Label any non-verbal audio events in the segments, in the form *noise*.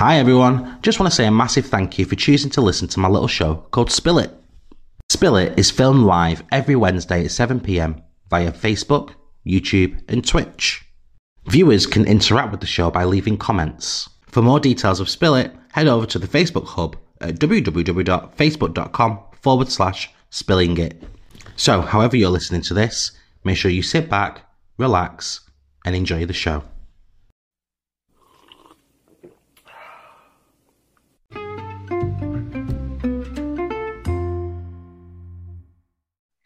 Hi everyone, just want to say a massive thank you for choosing to listen to my little show called Spill It. Spill It is filmed live every Wednesday at 7pm via Facebook, YouTube, and Twitch. Viewers can interact with the show by leaving comments. For more details of Spill It, head over to the Facebook hub at www.facebook.com forward slash spilling it. So, however you're listening to this, make sure you sit back, relax, and enjoy the show.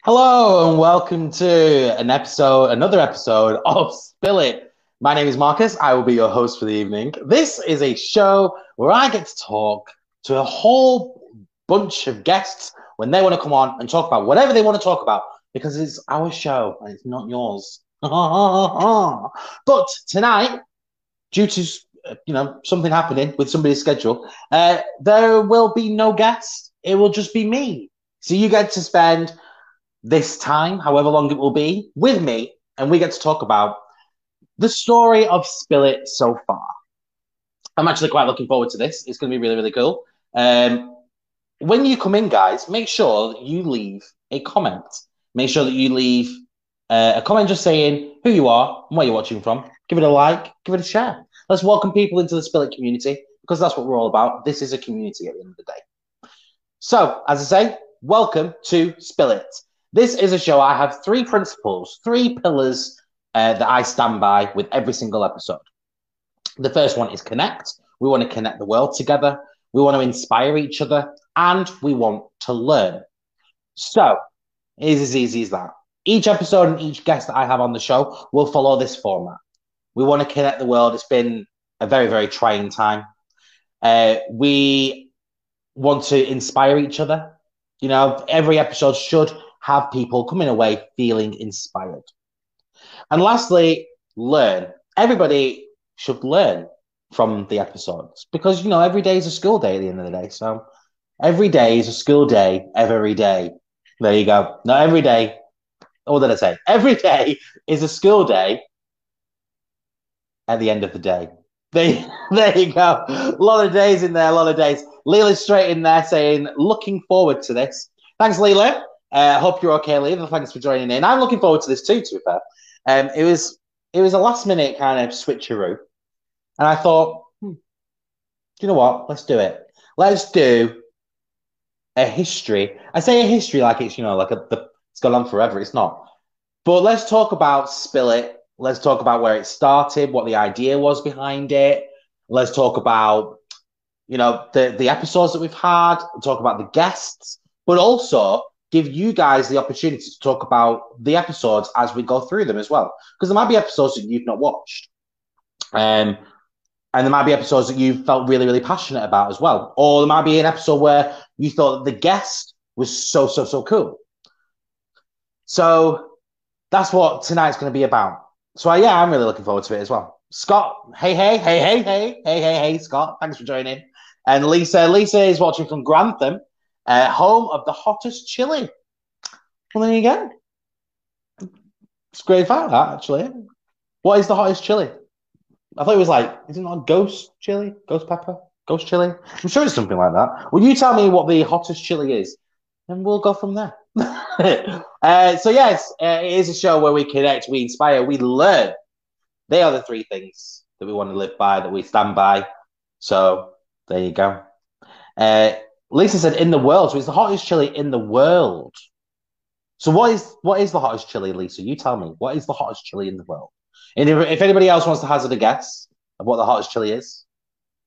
Hello and welcome to an episode, another episode of Spill It. My name is Marcus. I will be your host for the evening. This is a show where I get to talk to a whole bunch of guests when they want to come on and talk about whatever they want to talk about because it's our show and it's not yours. *laughs* but tonight, due to you know something happening with somebody's schedule, uh, there will be no guest. It will just be me. So you get to spend this time, however long it will be, with me, and we get to talk about the story of Spill It so far. I'm actually quite looking forward to this. It's going to be really, really cool. Um, when you come in, guys, make sure you leave a comment. Make sure that you leave uh, a comment just saying who you are and where you're watching from. Give it a like, give it a share. Let's welcome people into the Spill It community because that's what we're all about. This is a community at the end of the day. So, as I say, welcome to Spill It. This is a show. I have three principles, three pillars uh, that I stand by with every single episode. The first one is connect. We want to connect the world together. We want to inspire each other and we want to learn. So it is as easy as that. Each episode and each guest that I have on the show will follow this format. We want to connect the world. It's been a very, very trying time. Uh, we want to inspire each other. You know, every episode should have people coming away feeling inspired. And lastly, learn. Everybody should learn from the episodes because, you know, every day is a school day at the end of the day. So every day is a school day, every day. There you go. Not every day. What did I say? *laughs* Every day is a school day at the end of the day. There, *laughs* there you go. A lot of days in there, a lot of days. Leela's straight in there saying, looking forward to this. Thanks, Leela. I uh, hope you're okay, Lee. Thanks for joining in. I'm looking forward to this too. To be fair, um, it was it was a last minute kind of switcheroo, and I thought, hmm, you know what? Let's do it. Let's do a history. I say a history like it's you know like a, the, it's gone on forever. It's not. But let's talk about Spill It. Let's talk about where it started, what the idea was behind it. Let's talk about you know the the episodes that we've had. Talk about the guests, but also give you guys the opportunity to talk about the episodes as we go through them as well. Because there might be episodes that you've not watched. Um, and there might be episodes that you felt really, really passionate about as well. Or there might be an episode where you thought the guest was so, so, so cool. So that's what tonight's going to be about. So yeah, I'm really looking forward to it as well. Scott, hey, hey, hey, hey, hey, hey, hey, hey, Scott, thanks for joining. And Lisa, Lisa is watching from Grantham uh, home of the hottest chili. Well, there you go. It's great fact, that actually. What is the hottest chili? I thought it was like, is it not ghost chili? Ghost pepper? Ghost chili? I'm sure it's something like that. Will you tell me what the hottest chili is? And we'll go from there. *laughs* uh, so, yes, uh, it is a show where we connect, we inspire, we learn. They are the three things that we want to live by, that we stand by. So, there you go. Uh, Lisa said in the world, so it's the hottest chili in the world. So what is what is the hottest chili, Lisa? You tell me. What is the hottest chili in the world? And if, if anybody else wants to hazard a guess of what the hottest chili is,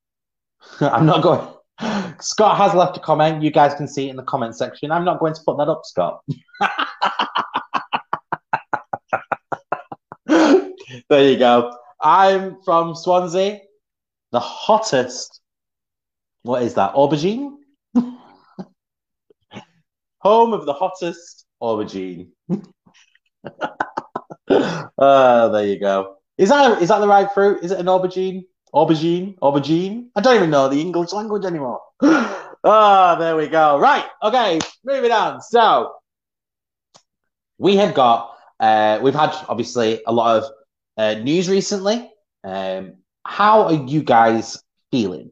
*laughs* I'm not going. *laughs* Scott has left a comment. You guys can see it in the comment section. I'm not going to put that up, Scott. *laughs* there you go. I'm from Swansea. The hottest. What is that? Aubergine? *laughs* home of the hottest aubergine. uh, *laughs* there you go. Is that is that the right fruit? Is it an aubergine? Aubergine? Aubergine? I don't even know the English language anymore. *gasps* Ah, oh, there we go. Right. Okay. Moving on. So we have got uh, we've had obviously a lot of uh, news recently. Um, how are you guys feeling?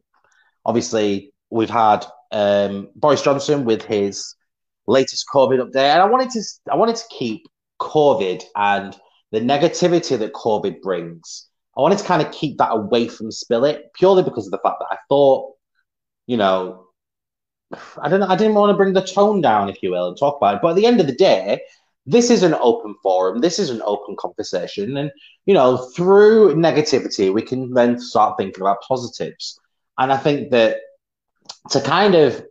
obviously we've had um, Boris Johnson with his latest COVID update, and I wanted to I wanted to keep COVID and the negativity that COVID brings. I wanted to kind of keep that away from Spill It purely because of the fact that I thought, you know, I don't know, I didn't want to bring the tone down, if you will, and talk about it. But at the end of the day, this is an open forum. This is an open conversation, and you know, through negativity, we can then start thinking about positives. And I think that to kind of,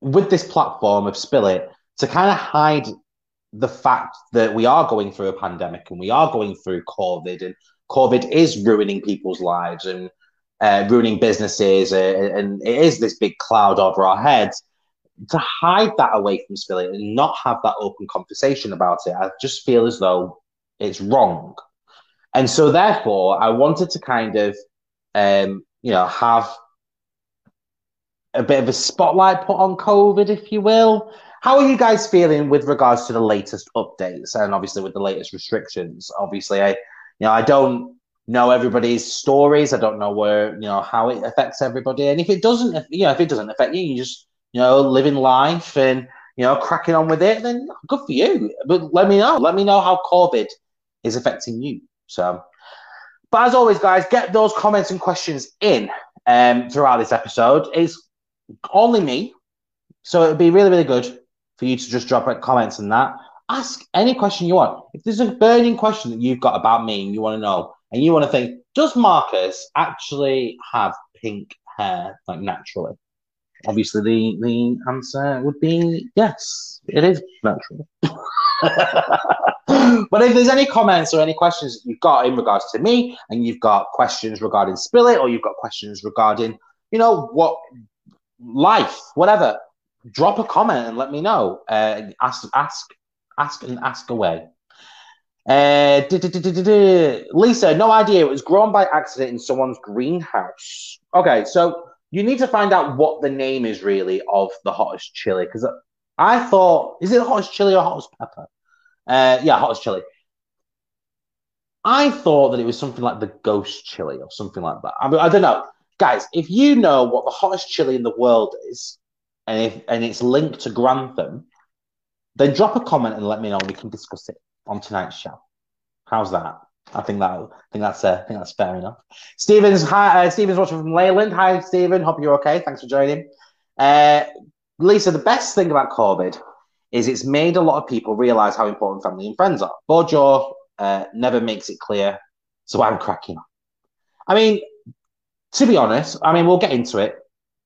with this platform of Spill It, to kind of hide the fact that we are going through a pandemic and we are going through COVID, and COVID is ruining people's lives and uh, ruining businesses, uh, and it is this big cloud over our heads. To hide that away from Spill It and not have that open conversation about it, I just feel as though it's wrong. And so, therefore, I wanted to kind of, um, you know, have a bit of a spotlight put on COVID, if you will. How are you guys feeling with regards to the latest updates and obviously with the latest restrictions? Obviously, I, you know, I don't know everybody's stories. I don't know where, you know, how it affects everybody. And if it doesn't, you know, if it doesn't affect you, you just, you know, living life and, you know, cracking on with it, then good for you. But let me know. Let me know how COVID is affecting you. So, but as always, guys, get those comments and questions in um, throughout this episode. It's only me. So it would be really, really good for you to just drop comments on that. Ask any question you want. If there's a burning question that you've got about me and you want to know, and you want to think, does Marcus actually have pink hair, like naturally? Obviously, the, the answer would be yes, it is natural. *laughs* but if there's any comments or any questions that you've got in regards to me, and you've got questions regarding Spill It, or you've got questions regarding, you know, what life, whatever, drop a comment and let me know. Uh, ask, ask, ask, and ask away. Uh, Lisa, no idea. It was grown by accident in someone's greenhouse. Okay, so you need to find out what the name is really of the hottest chili because I thought, is it hottest chili or hottest pepper? Uh, yeah, hottest chili. I thought that it was something like the ghost chili or something like that. I, mean, I don't know guys, if you know what the hottest chili in the world is, and if and it's linked to Grantham, then drop a comment and let me know. We can discuss it on tonight's show. How's that? I think that I think that's uh, I think that's fair enough. Stevens, hi, uh, Stephen's watching from Leyland. Hi, Stephen. Hope you're okay. Thanks for joining. Uh, Lisa, the best thing about COVID is it's made a lot of people realize how important family and friends are. Bojo uh, never makes it clear, so I'm cracking on. I mean, to be honest, I mean, we'll get into it,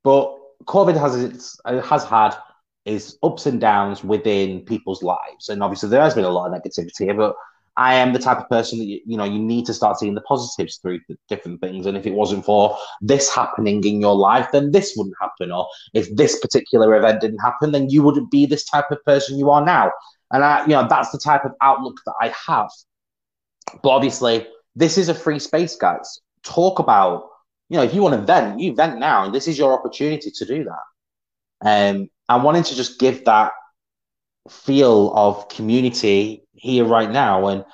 but COVID has its uh, has had its ups and downs within people's lives, and obviously there has been a lot of negativity. But I am the type of person that you, you know you need to start seeing the positives through the different things. And if it wasn't for this happening in your life, then this wouldn't happen. Or if this particular event didn't happen, then you wouldn't be this type of person you are now. And I, you know, that's the type of outlook that I have. But obviously, this is a free space, guys. Talk about you know, if you want to vent, you vent now, and this is your opportunity to do that. Um, I wanted to just give that feel of community here right now, and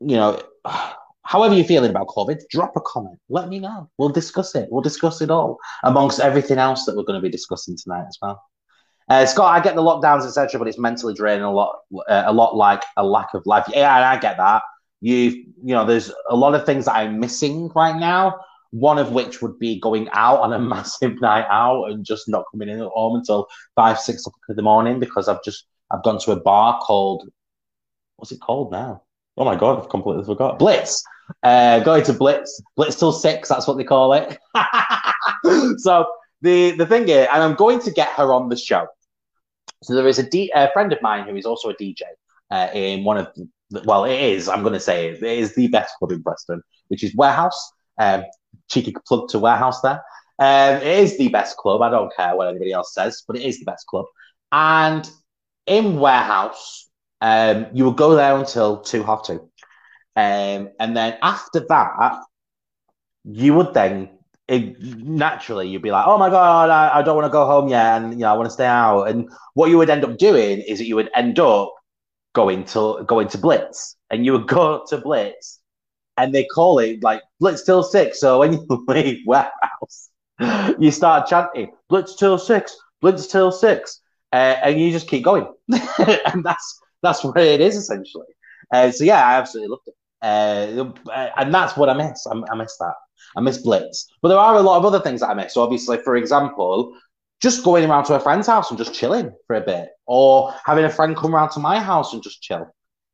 you know, *sighs* however you're feeling about COVID, drop a comment. Let me know. We'll discuss it. We'll discuss it all amongst everything else that we're going to be discussing tonight as well. Uh, Scott, I get the lockdowns, etc., but it's mentally draining a lot, uh, a lot like a lack of life. Yeah, I get that. You, you know, there's a lot of things that I'm missing right now one of which would be going out on a *laughs* massive night out and just not coming in at home until five, six o'clock in the morning because I've just I've gone to a bar called what's it called now? Oh my god, I've completely forgot. Blitz. Uh, going to Blitz. Blitz till six, that's what they call it. *laughs* so the the thing is, and I'm going to get her on the show. So there is a, D, a friend of mine who is also a DJ uh, in one of the, well, it is. I'm going to say it, it is the best club in Preston, which is Warehouse. Um, cheeky plug to Warehouse there. Um, it is the best club. I don't care what anybody else says, but it is the best club. And in Warehouse, um, you will go there until two half two. Um, and then after that, you would then it, naturally you'd be like, oh my god, I, I don't want to go home yet, and you know I want to stay out. And what you would end up doing is that you would end up going to going to Blitz, and you would go to Blitz and they call it like Blitz till six. So when you leave *laughs* warehouse, you start chanting Blitz till six, Blitz till six, uh, and you just keep going, *laughs* and that's that's what it is essentially. Uh, so yeah, I absolutely loved it, uh, and that's what I miss. I, I miss that. I miss Blitz, but there are a lot of other things that I miss. So obviously, for example, just going around to a friend's house and just chilling for a bit, or having a friend come around to my house and just chill.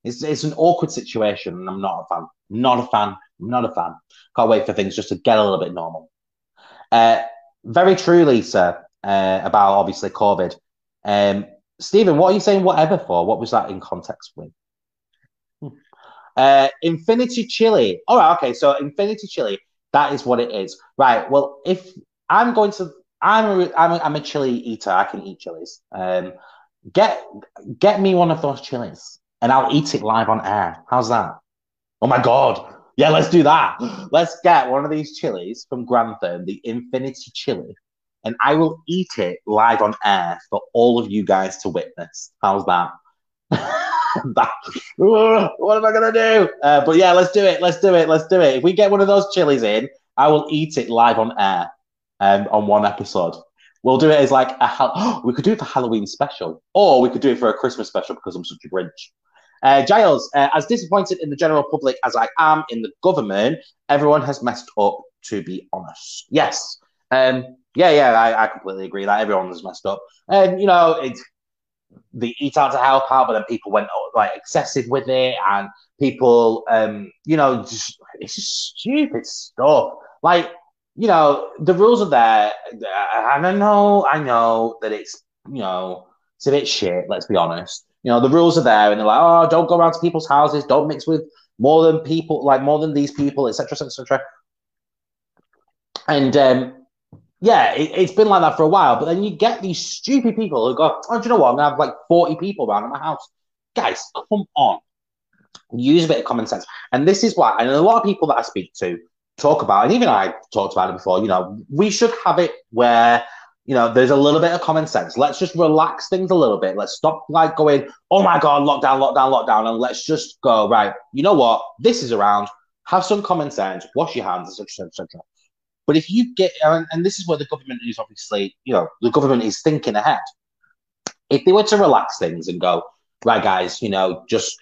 It's, it's an awkward situation, and I'm not a fan. I'm not a fan. I'm not a fan. Can't wait for things just to get a little bit normal. Uh, very true, Lisa, uh, about obviously COVID. Um, Stephen, what are you saying whatever for? What was that in context with? Hmm. Uh, Infinity Chili. All right, okay. So Infinity Chili, that is what it is. Right. Well, if I'm going to, I'm a, I'm a, I'm a chili eater. I can eat chilies. Um, get get me one of those chilies, and I'll eat it live on air. How's that? Oh my god! Yeah, let's do that. Let's get one of these chilies from Grantham, the Infinity Chili, and I will eat it live on air for all of you guys to witness. How's that? *laughs* what am I gonna do? Uh, but yeah, let's do it. Let's do it. Let's do it. If we get one of those chilies in, I will eat it live on air um, on one episode. We'll do it as like a *gasps* we could do it for Halloween special, or we could do it for a Christmas special because I'm such a Grinch. Uh, Giles, uh, as disappointed in the general public as I am in the government, everyone has messed up, to be honest. Yes. Um, yeah, yeah, I, I completely agree that everyone has messed up. And, you know, it's the eat out to help out, but then people went like excessive with it, and people, um, you know, just it's just stupid stuff. Like, you know, the rules are there, and I know, I know that it's, you know, it's a bit shit. Let's be honest you know, the rules are there, and they're like, oh, don't go around to people's houses, don't mix with more than people, like more than these people, etc., etc. And um, yeah, it, has been like that for a while. But then you get these stupid people who go, oh, do you know what? I'm gonna have like 40 people around at my house. Guys, come on. Use a bit of common sense. And this is why, and a lot of people that I speak to talk about, and even I talked about it before, you know, we should have it where you know, there's a little bit of common sense. Let's just relax things a little bit. Let's stop like going, oh my God, lockdown, lockdown, lockdown. And let's just go, right, you know what? This is around. Have some common sense, wash your hands, etc., etc. But if you get, and, and this is where the government is obviously, you know, the government is thinking ahead. If they were to relax things and go, right, guys, you know, just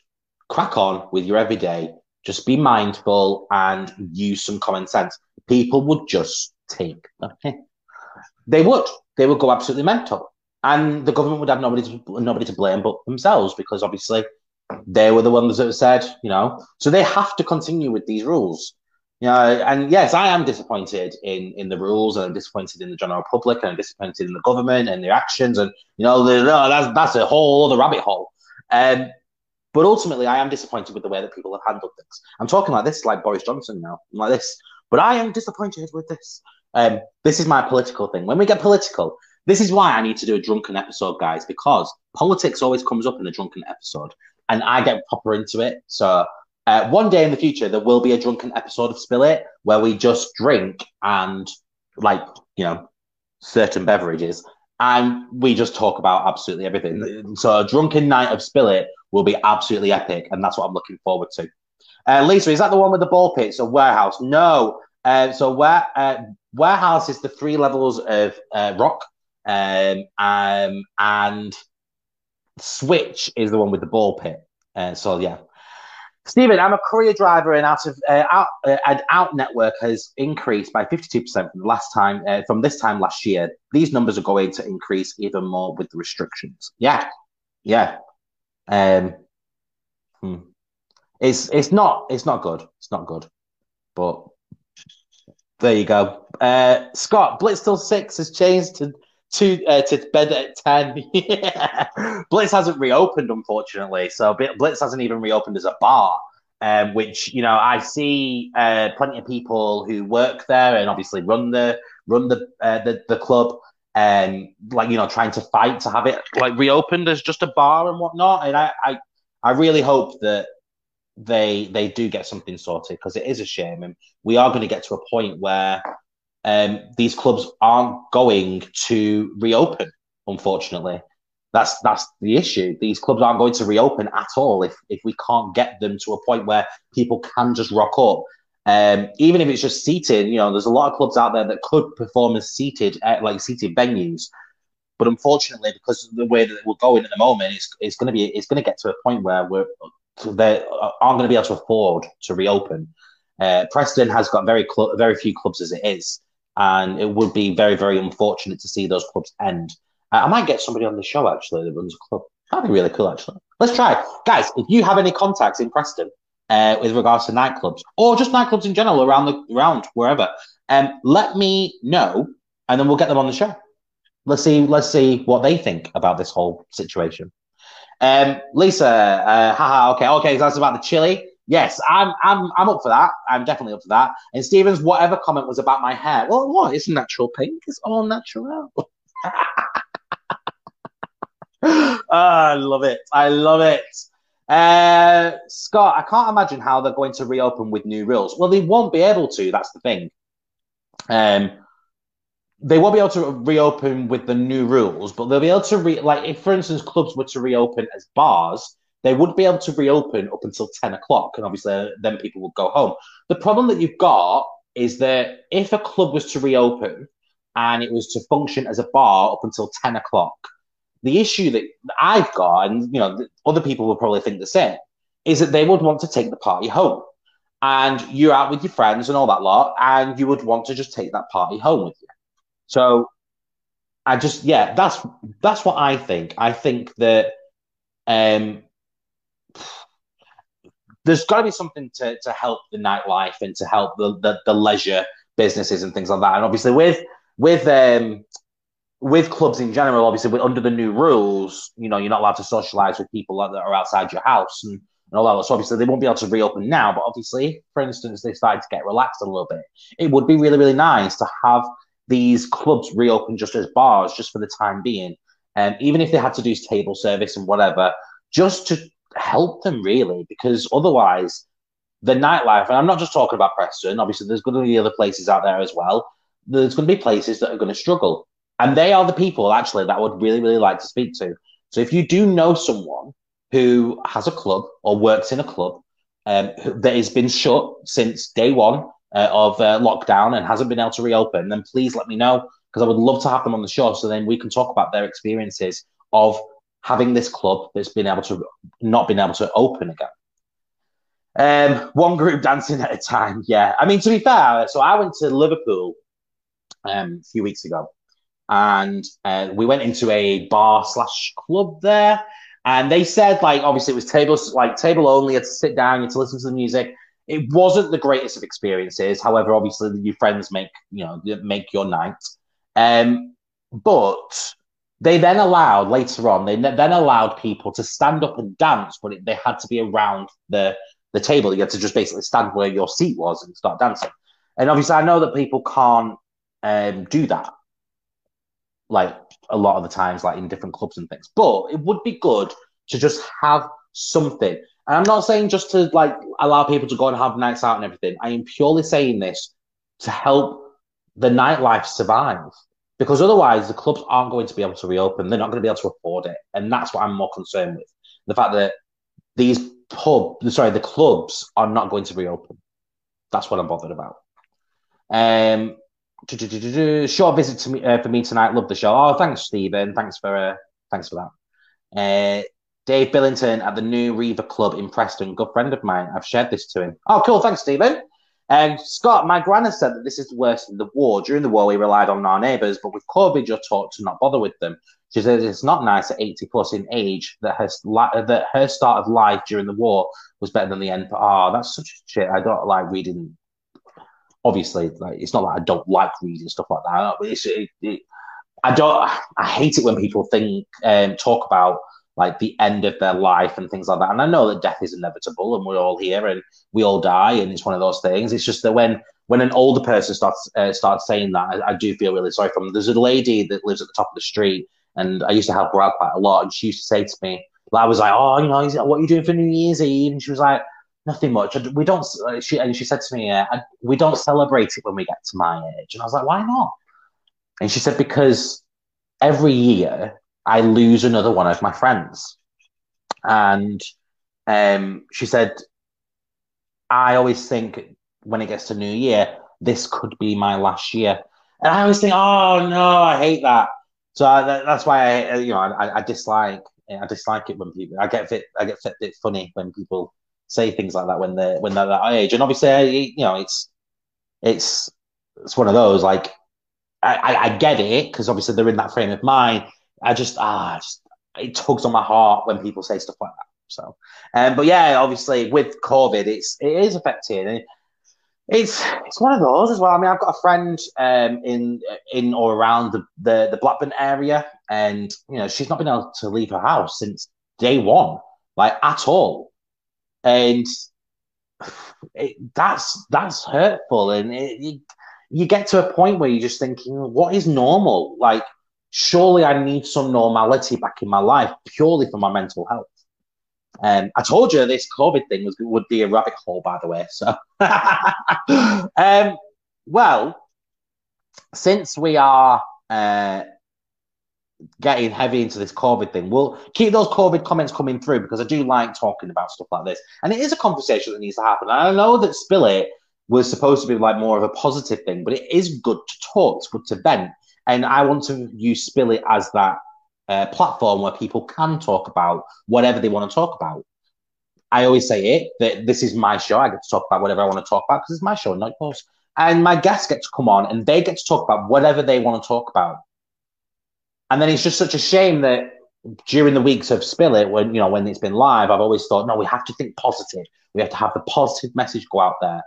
crack on with your everyday, just be mindful and use some common sense, people would just take okay they would. They would go absolutely mental, and the government would have nobody to nobody to blame but themselves because obviously they were the ones that said, you know. So they have to continue with these rules. You know, and yes, I am disappointed in in the rules, and I'm disappointed in the general public, and I'm disappointed in the government and their actions, and you know, the, that's that's a whole other rabbit hole. Um, but ultimately, I am disappointed with the way that people have handled things. I'm talking like this, like Boris Johnson now, like this. But I am disappointed with this. Um, this is my political thing. When we get political, this is why I need to do a drunken episode, guys, because politics always comes up in a drunken episode, and I get proper into it. So uh, one day in the future, there will be a drunken episode of Spill It where we just drink and like you know certain beverages, and we just talk about absolutely everything. So a drunken night of Spill It will be absolutely epic, and that's what I'm looking forward to. Uh, Lisa, is that the one with the ball pits or warehouse? No. Uh, so where uh, warehouse is the three levels of uh, rock, um, um, and switch is the one with the ball pit. Uh, so yeah, Stephen, I'm a courier driver, and out of uh, out uh, and out network has increased by 52 percent from last time uh, from this time last year. These numbers are going to increase even more with the restrictions. Yeah, yeah. Um, hmm. It's it's not it's not good. It's not good, but there you go. Uh, Scott, Blitz till six has changed to to uh, to bed at ten. *laughs* Blitz hasn't reopened, unfortunately. So Blitz hasn't even reopened as a bar. Um, which you know, I see uh, plenty of people who work there and obviously run the run the uh, the, the club and like you know trying to fight to have it like reopened as just a bar and whatnot. And I I, I really hope that they they do get something sorted because it is a shame, and we are going to get to a point where um, these clubs aren't going to reopen. Unfortunately, that's that's the issue. These clubs aren't going to reopen at all if if we can't get them to a point where people can just rock up. Um, even if it's just seated, you know, there's a lot of clubs out there that could perform as seated, uh, like seated venues. But unfortunately, because of the way that we're going at the moment, it's, it's going to be it's going to get to a point where we're they aren't going to be able to afford to reopen. Uh, Preston has got very cl- very few clubs as it is, and it would be very very unfortunate to see those clubs end. Uh, I might get somebody on the show actually that runs a club. That'd be really cool actually. Let's try, guys. If you have any contacts in Preston uh, with regards to nightclubs or just nightclubs in general around the around wherever, um, let me know, and then we'll get them on the show. Let's see. Let's see what they think about this whole situation. Um, Lisa, uh, haha, okay, okay, so that's about the chili. Yes, I'm, I'm, I'm up for that. I'm definitely up for that. And Stephen's, whatever comment was about my hair. Well, what? It's natural pink. It's all natural. oh, *laughs* I love it. I love it. Uh, Scott, I can't imagine how they're going to reopen with new rules. Well, they won't be able to. That's the thing. Um, they won't be able to reopen with the new rules, but they'll be able to re like if, for instance, clubs were to reopen as bars, they wouldn't be able to reopen up until ten o'clock, and obviously uh, then people would go home. The problem that you've got is that if a club was to reopen and it was to function as a bar up until ten o'clock, the issue that I've got, and you know, other people will probably think the same, is that they would want to take the party home. And you're out with your friends and all that lot, and you would want to just take that party home with you. So I just yeah, that's that's what I think. I think that um there's got to be something to, to help the nightlife and to help the, the, the leisure businesses and things like that. And obviously with with um with clubs in general, obviously with, under the new rules, you know, you're not allowed to socialize with people that are outside your house and, and all that. So obviously they won't be able to reopen now. But obviously, for instance, they started to get relaxed a little bit. It would be really, really nice to have these clubs reopen just as bars, just for the time being. And um, even if they had to do table service and whatever, just to help them really, because otherwise the nightlife, and I'm not just talking about Preston, obviously there's going to be other places out there as well. There's going to be places that are going to struggle. And they are the people actually that I would really, really like to speak to. So if you do know someone who has a club or works in a club um, that has been shut since day one uh, of uh, lockdown and hasn't been able to reopen, then please let me know because I would love to have them on the show so then we can talk about their experiences of having this club that's been able to not been able to open again. Um, one group dancing at a time. Yeah, I mean to be fair, so I went to Liverpool um, a few weeks ago, and uh, we went into a bar slash club there, and they said like obviously it was tables like table only, you had to sit down, you had to listen to the music, it wasn't the greatest of experiences. However, obviously your friends make you know make your night. Um, but they then allowed later on. They then allowed people to stand up and dance, but it, they had to be around the the table. You had to just basically stand where your seat was and start dancing. And obviously, I know that people can't um, do that, like a lot of the times, like in different clubs and things. But it would be good to just have something. And I'm not saying just to like allow people to go and have nights out and everything. I am purely saying this to help the nightlife survive. Because otherwise the clubs aren't going to be able to reopen. They're not going to be able to afford it. And that's what I'm more concerned with. The fact that these pub sorry, the clubs are not going to reopen. That's what I'm bothered about. Um short visit to me uh, for me tonight. Love the show. Oh, thanks, Stephen. Thanks for uh, thanks for that. Uh, Dave Billington at the New Riva Club in Preston, good friend of mine. I've shared this to him. Oh, cool. Thanks, Stephen. And Scott, my gran has said that this is worse than the war. During the war, we relied on our neighbours, but with COVID, you're taught to not bother with them. She says it's not nice at 80 plus in age that her, that her start of life during the war was better than the end. Oh, that's such shit. I don't like reading. Obviously, like it's not like I don't like reading stuff like that. It's, it, it, I don't. I hate it when people think um, talk about like the end of their life and things like that. And I know that death is inevitable and we're all here and we all die and it's one of those things. It's just that when when an older person starts uh, starts saying that, I, I, do feel really sorry for them. There's a lady that lives at the top of the street and I used to help her out quite a lot. And she used to say to me, I was like, oh, you know, what are you doing for New Year's Eve? And she was like, nothing much. We don't. Uh, she and she said to me, uh, we don't celebrate it when we get to my age. And I was like, why not? And she said because every year I lose another one of my friends. And um, she said, I always think when it gets to New Year, this could be my last year. And I always think, oh no, I hate that. So I, that's why I, you know, I, I dislike, I dislike it when people. I get a bit, I get a bit funny when people say things like that when they're when they're that age. And obviously, I, you know, it's it's it's one of those like I, I get it because obviously they're in that frame of mind. I just ah, just, it tugs on my heart when people say stuff like that. So, um, but yeah, obviously with COVID, it's it is affecting. It's it's one of those as well. I mean, I've got a friend um, in in or around the, the the Blackburn area, and you know she's not been able to leave her house since day one, like at all, and it, that's that's hurtful, and it, you, you get to a point where you're just thinking, what is normal? Like, surely I need some normality back in my life purely for my mental health. Um, I told you this COVID thing was would be a rabbit hole, by the way. So, *laughs* um, well, since we are uh, getting heavy into this COVID thing, we'll keep those COVID comments coming through because I do like talking about stuff like this, and it is a conversation that needs to happen. And I know that Spill It was supposed to be like more of a positive thing, but it is good to talk, it's good to vent, and I want to use Spill It as that uh, platform where people can talk about whatever they want to talk about. I always say it that this is my show. I get to talk about whatever I want to talk about because it's my show, not yours. And my guests get to come on and they get to talk about whatever they want to talk about. And then it's just such a shame that during the weeks of Spill It, when you know when it's been live, I've always thought, no, we have to think positive. We have to have the positive message go out there.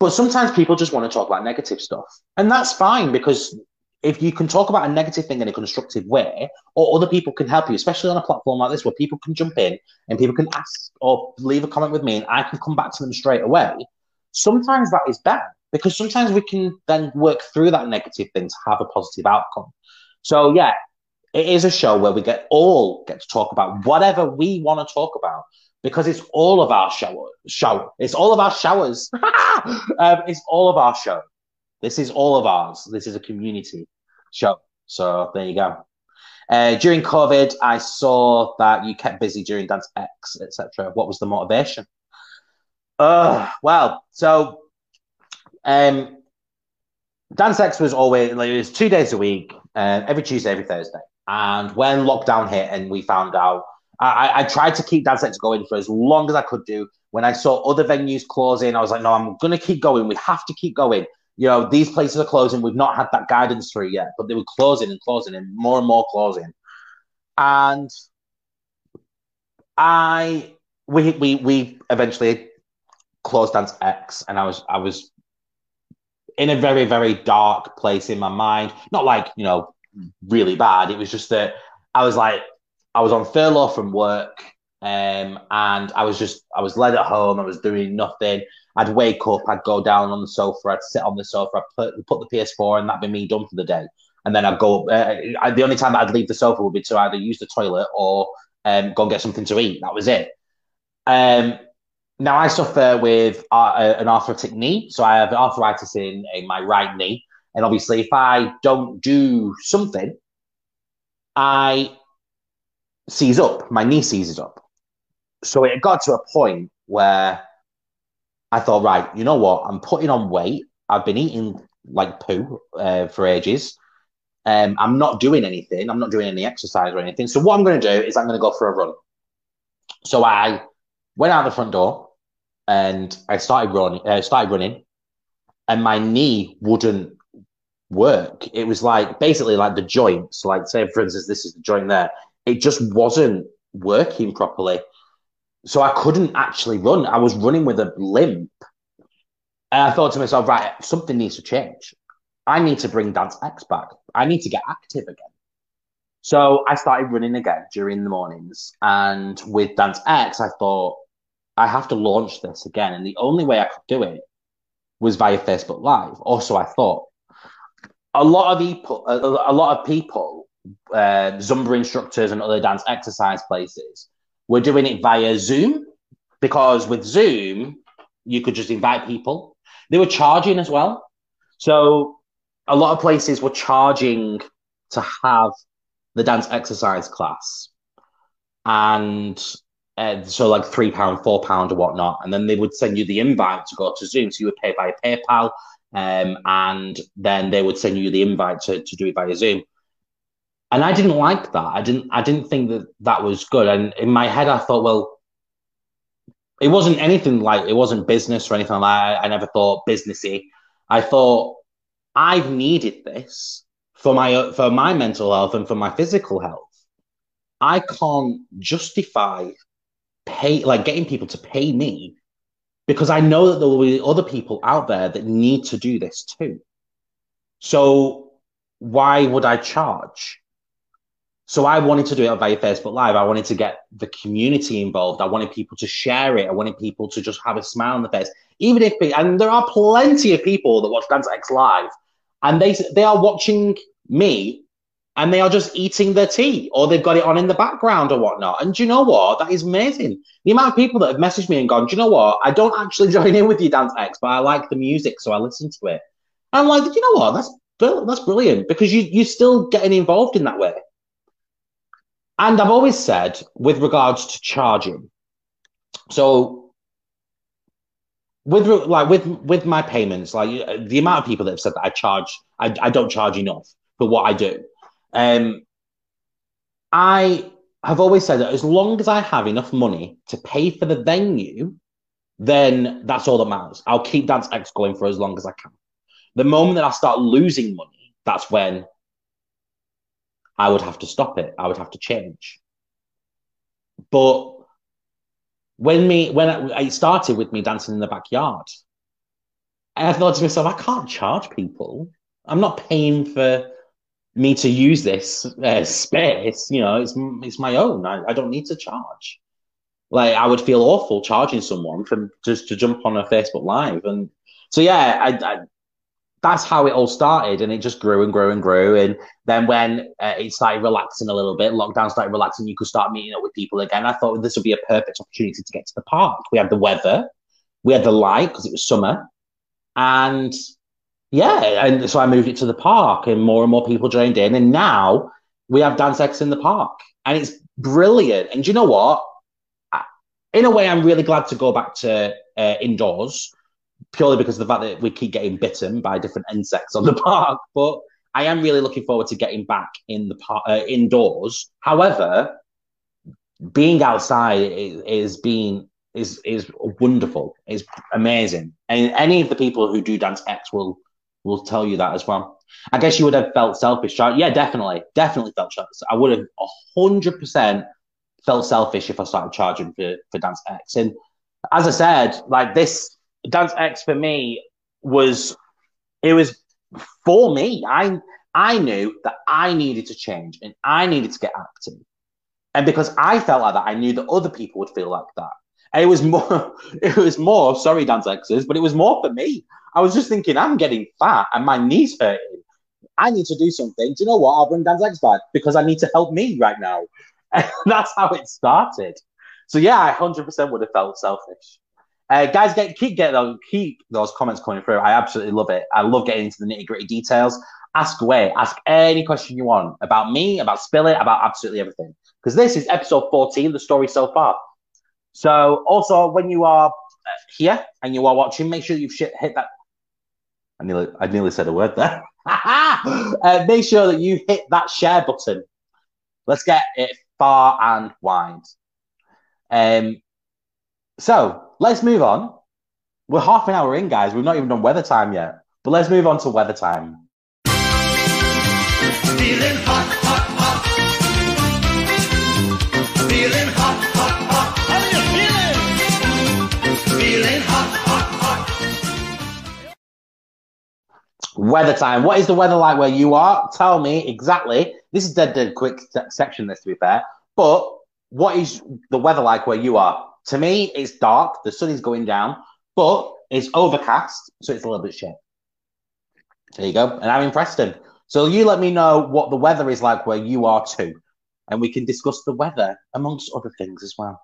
But sometimes people just want to talk about negative stuff, and that's fine because if you can talk about a negative thing in a constructive way, or other people can help you, especially on a platform like this where people can jump in and people can ask or leave a comment with me and I can come back to them straight away, sometimes that is better because sometimes we can then work through that negative thing to have a positive outcome. So, yeah, it is a show where we get all get to talk about whatever we want to talk about because it's all of our show. Show. It's all of our showers. *laughs* um, it's all of our show. This is all of ours. This is a community show. So there you go. Uh, during COVID, I saw that you kept busy during Dance X, etc. What was the motivation? Uh, well, so um, Dance X was always like, it was two days a week, uh, every Tuesday, every Thursday. And when lockdown hit and we found out, I, I tried to keep Dance X going for as long as I could do. When I saw other venues closing, I was like, no, I'm going to keep going. We have to keep going you know, these places are closing. We've not had that guidance through yet, but they were closing and closing and more and more closing. And I, we, we, we eventually closed Dance X, and I was, I was in a very, very dark place in my mind. Not like you know, really bad. It was just that I was like, I was on furlough from work, um, and I was just, I was led at home. I was doing nothing. I'd wake up, I'd go down on the sofa, I'd sit on the sofa, I'd put, put the PS4, and that'd be me done for the day. And then I'd go. Uh, the only time that I'd leave the sofa would be to either use the toilet or um, go and get something to eat. That was it. Um, now I suffer with uh, an arthritic knee, so I have arthritis in, in my right knee, and obviously, if I don't do something, I seize up. My knee seizes up. So it got to a point where I thought, right, you know what? I'm putting on weight. I've been eating like poo uh, for ages. Um, I'm not doing anything. I'm not doing any exercise or anything. So what I'm going to do is I'm going to go for a run. So I went out the front door and I started running. Uh, started running, and my knee wouldn't work. It was like basically like the joints. Like say for instance, this is the joint there. It just wasn't working properly. So I couldn't actually run. I was running with a limp. And I thought to myself, right, something needs to change. I need to bring Dance X back. I need to get active again. So I started running again during the mornings. And with Dance X, I thought, I have to launch this again. And the only way I could do it was via Facebook Live. Also, I thought a lot of people, a, a lot of people, uh, Zumba instructors and other dance exercise places we're doing it via Zoom because with Zoom, you could just invite people. They were charging as well. So a lot of places were charging to have the dance exercise class. And uh, so like three pound, four pound, or whatnot, and then they would send you the invite to go to Zoom. So you would pay by PayPal, um, and then they would send you the invite to, to do it via Zoom. And I didn't like that. I didn't. I didn't think that that was good. And in my head, I thought, well, it wasn't anything like it wasn't business or anything like that. I, never thought businessy. I thought I've needed this for my for my mental health and for my physical health. I can't justify pay like getting people to pay me because I know that there will be other people out there that need to do this too. So why would I charge? So I wanted to do it via Facebook Live. I wanted to get the community involved. I wanted people to share it. I wanted people to just have a smile on the face. Even if, and there are plenty of people that watch Dance X Live, and they they are watching me and they are just eating their tea or they've got it on in the background or whatnot. And do you know what? That is amazing. The amount of people that have messaged me and gone, do you know what? I don't actually *laughs* join in with you, Dance X, but I like the music, so I listen to it. And I'm like, you know what? That's that's brilliant because you you're still getting involved in that way. And I've always said, with regards to charging, so with like with with my payments, like the amount of people that have said that I charge, I, I don't charge enough for what I do. Um, I have always said that as long as I have enough money to pay for the venue, then that's all that matters. I'll keep Dance X going for as long as I can. The moment that I start losing money, that's when I would have to stop it. I would have to change. But when me when it started with me dancing in the backyard, I thought to myself, I can't charge people. I'm not paying for me to use this uh, space, you know, it's it's my own. I, I don't need to charge. Like I would feel awful charging someone for just to jump on a Facebook Live, and so yeah, I, I, that's how it all started, and it just grew and grew and grew. And then when uh, it started relaxing a little bit, lockdown started relaxing, you could start meeting up with people again. I thought this would be a perfect opportunity to get to the park. We had the weather, we had the light because it was summer, and yeah, and so I moved it to the park, and more and more people joined in, and now we have Dance X in the park, and it's brilliant. And you know what? In a way, I'm really glad to go back to uh, indoors, purely because of the fact that we keep getting bitten by different insects on the *laughs* park. But I am really looking forward to getting back in the park uh, indoors. However, being outside is, being is is wonderful. Is amazing, and any of the people who do Dance X will will tell you that as well. I guess you would have felt selfish. right? Yeah, definitely, definitely felt. I would have hundred percent felt selfish if I started charging for for Dance X. And as I said, like this Dance X for me was it was for me. I I knew that I needed to change and I needed to get active. And because I felt like that, I knew that other people would feel like that. And it was more, *laughs* it was more, sorry, Dance X's, but it was more for me. I was just thinking, I'm getting fat and my knees hurting. I need to do something. Do you know what? I'll bring Dance X back because I need to help me right now. *laughs* And that's how it started. So yeah, I 100% would have felt selfish. Uh, guys, get keep getting those, keep those comments coming through. I absolutely love it. I love getting into the nitty gritty details. Ask away. Ask any question you want about me, about Spill It, about absolutely everything. Because this is episode 14, the story so far. So also, when you are uh, here and you are watching, make sure you've hit that I nearly, I nearly said a word there. *laughs* uh, make sure that you hit that share button. Let's get it far and wide. Um, so let's move on. We're half an hour in, guys. We've not even done weather time yet, but let's move on to weather time. Feeling hot, hot, hot. Feeling hot, hot, hot. How are you feeling? Feeling hot. Weather time. What is the weather like where you are? Tell me exactly. This is dead, dead quick section, this to be fair. But what is the weather like where you are? To me, it's dark. The sun is going down, but it's overcast, so it's a little bit shit. There you go. And I'm in Preston. So you let me know what the weather is like where you are too. And we can discuss the weather amongst other things as well.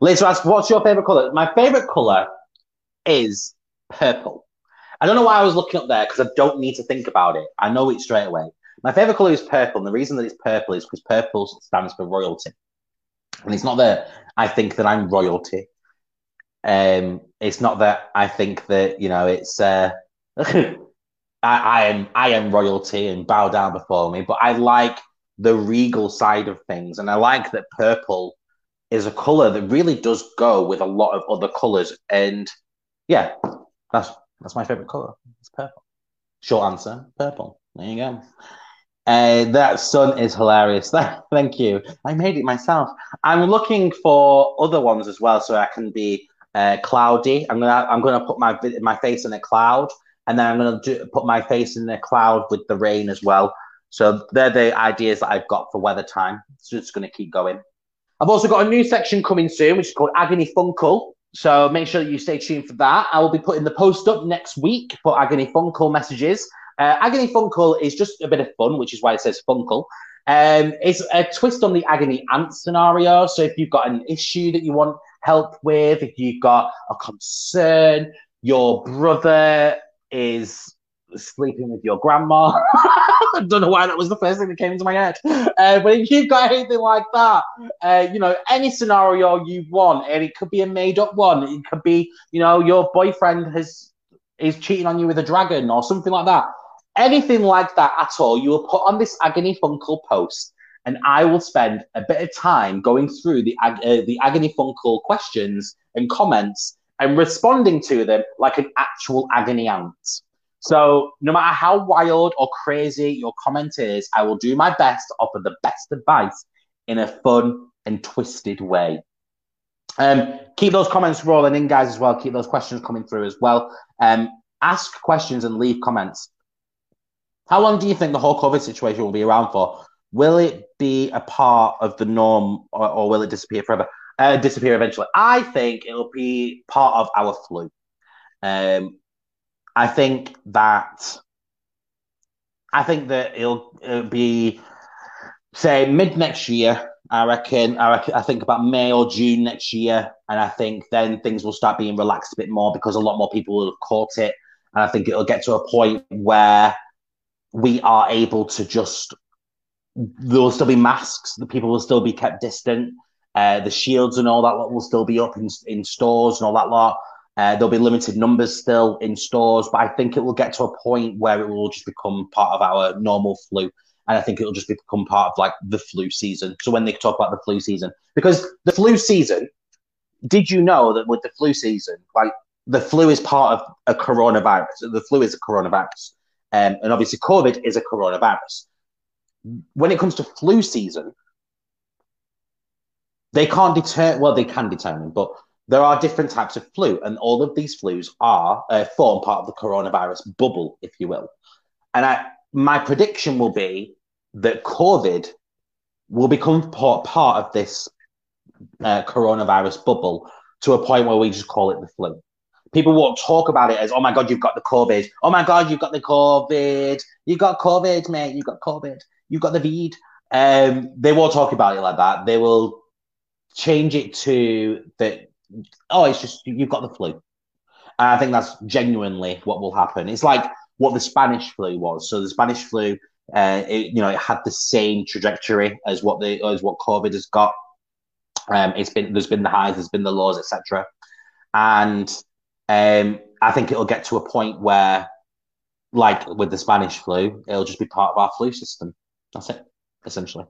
Later ask, what's your favorite color? My favorite color is purple. I don't know why I was looking up there because I don't need to think about it. I know it straight away. My favorite color is purple, and the reason that it's purple is because purple stands for royalty. And it's not that I think that I'm royalty. Um, it's not that I think that you know it's uh, *laughs* I, I am I am royalty and bow down before me, but I like the regal side of things, and I like that purple is a color that really does go with a lot of other colors. And yeah, that's that's my favorite color. It's purple. Short answer, purple. There you go. Uh, that sun is hilarious. *laughs* Thank you. I made it myself. I'm looking for other ones as well, so I can be uh, cloudy. I'm gonna I'm gonna put my my face in a cloud, and then I'm gonna do, put my face in a cloud with the rain as well. So they're the ideas that I've got for weather time. So it's gonna keep going. I've also got a new section coming soon, which is called Agony Funkle. So make sure that you stay tuned for that. I will be putting the post up next week for Agony Funkle messages. Uh, Agony Funkle is just a bit of fun, which is why it says Funkle. Um, it's a twist on the Agony Aunt scenario. So if you've got an issue that you want help with, if you've got a concern, your brother is sleeping with your grandma. *laughs* I don't know why that was the first thing that came into my head. Uh, but if you've got anything like that, uh, you know, any scenario you want, and it could be a made up one, it could be, you know, your boyfriend has is cheating on you with a dragon or something like that anything like that at all, you will put on this Agony Funkle post, and I will spend a bit of time going through the uh, the Agony Funkle questions and comments and responding to them like an actual agony aunt. So no matter how wild or crazy your comment is, I will do my best to offer the best advice in a fun and twisted way. Um, keep those comments rolling in, guys, as well. Keep those questions coming through as well. Um, ask questions and leave comments. How long do you think the whole COVID situation will be around for? Will it be a part of the norm or, or will it disappear forever? Uh, disappear eventually. I think it'll be part of our flu. Um, I think that I think that it'll, it'll be say mid next year. I reckon, I reckon. I think about May or June next year, and I think then things will start being relaxed a bit more because a lot more people will have caught it, and I think it'll get to a point where we are able to just there will still be masks. The people will still be kept distant. Uh, the shields and all that lot will still be up in, in stores and all that lot. Uh, there'll be limited numbers still in stores, but I think it will get to a point where it will just become part of our normal flu. And I think it'll just become part of like the flu season. So when they talk about the flu season, because the flu season, did you know that with the flu season, like the flu is part of a coronavirus? The flu is a coronavirus. Um, and obviously, COVID is a coronavirus. When it comes to flu season, they can't determine, well, they can determine, but there are different types of flu, and all of these flus are uh, form part of the coronavirus bubble, if you will. And I, my prediction will be that COVID will become part, part of this uh, coronavirus bubble to a point where we just call it the flu people won't talk about it as, oh my God, you've got the COVID. Oh my God, you've got the COVID. You've got COVID, mate. You've got COVID. You've got the VID. Um, they won't talk about it like that. They will change it to that, oh, it's just, you've got the flu. And I think that's genuinely what will happen. It's like what the Spanish flu was. So the Spanish flu, uh, it, you know, it had the same trajectory as what the as what COVID has got. Um, it's been there's been the highs, there's been the lows, etc. And um, I think it'll get to a point where, like with the Spanish flu, it'll just be part of our flu system. That's it, essentially.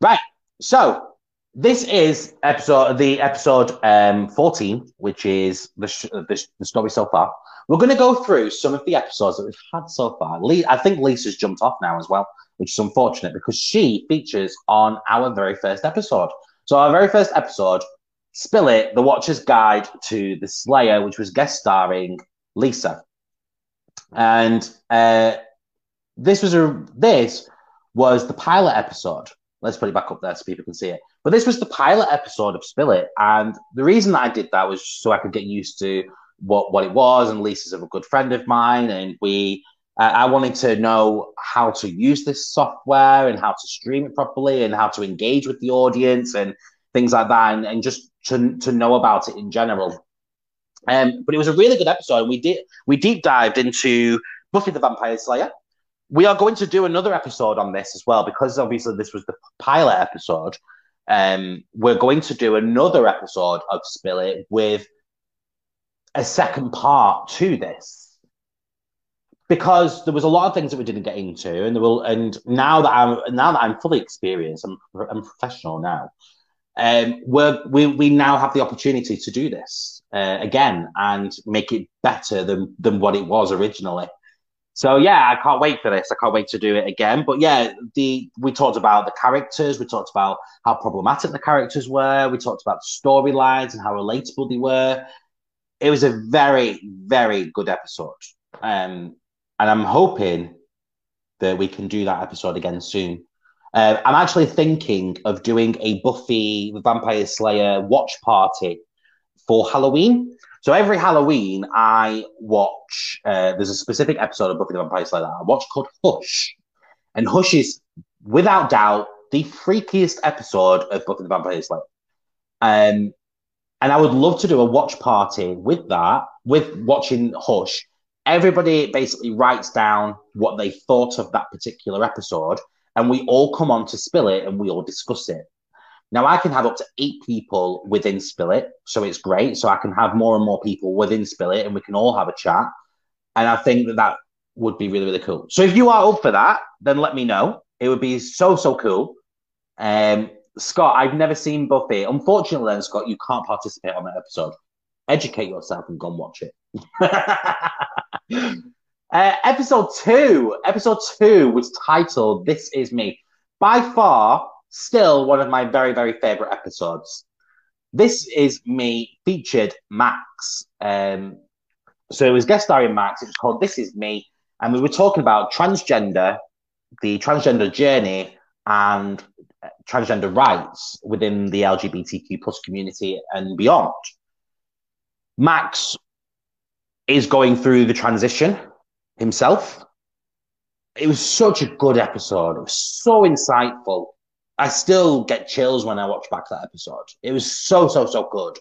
Right. So this is episode the episode um, 14, which is the, sh- the, the story so far. We're going to go through some of the episodes that we've had so far. Le- I think Lisa's jumped off now as well, which is unfortunate because she features on our very first episode. So our very first episode Spill It, The Watcher's Guide to the Slayer, which was guest starring Lisa. And uh, this was a this was the pilot episode. Let's put it back up there so people can see it. But this was the pilot episode of Spill It. And the reason that I did that was so I could get used to what, what it was. And Lisa's a good friend of mine. And we uh, I wanted to know how to use this software and how to stream it properly and how to engage with the audience and things like that, and, and just to, to know about it in general. Um, but it was a really good episode. And we did we deep dived into Buffy the Vampire Slayer. We are going to do another episode on this as well because obviously this was the pilot episode. um, we're going to do another episode of Spill It with a second part to this because there was a lot of things that we didn't get into, and there will. And now that I'm now that I'm fully experienced, I'm I'm professional now. Um, we we now have the opportunity to do this uh, again and make it better than than what it was originally. So yeah, I can't wait for this. I can't wait to do it again. But yeah, the we talked about the characters. We talked about how problematic the characters were. We talked about storylines and how relatable they were. It was a very very good episode, um, and I'm hoping that we can do that episode again soon. Uh, I'm actually thinking of doing a Buffy the Vampire Slayer watch party for Halloween. So every Halloween, I watch. Uh, there's a specific episode of Buffy the Vampire Slayer that I watch called Hush, and Hush is without doubt the freakiest episode of Buffy the Vampire Slayer. Um, and I would love to do a watch party with that, with watching Hush. Everybody basically writes down what they thought of that particular episode, and we all come on to spill it and we all discuss it. Now I can have up to eight people within Spill It, so it's great. So I can have more and more people within Spill It, and we can all have a chat. And I think that that would be really really cool. So if you are up for that, then let me know. It would be so so cool. Um, Scott, I've never seen Buffy. Unfortunately, then Scott, you can't participate on that episode. Educate yourself and go and watch it. *laughs* uh, episode two. Episode two was titled "This Is Me." By far, still one of my very, very favorite episodes. This is me featured Max. Um, so it was guest starring Max. It was called This Is Me. And we were talking about transgender, the transgender journey, and transgender rights within the LGBTQ plus community and beyond. Max is going through the transition himself. It was such a good episode. It was so insightful. I still get chills when I watch back that episode. It was so so so good,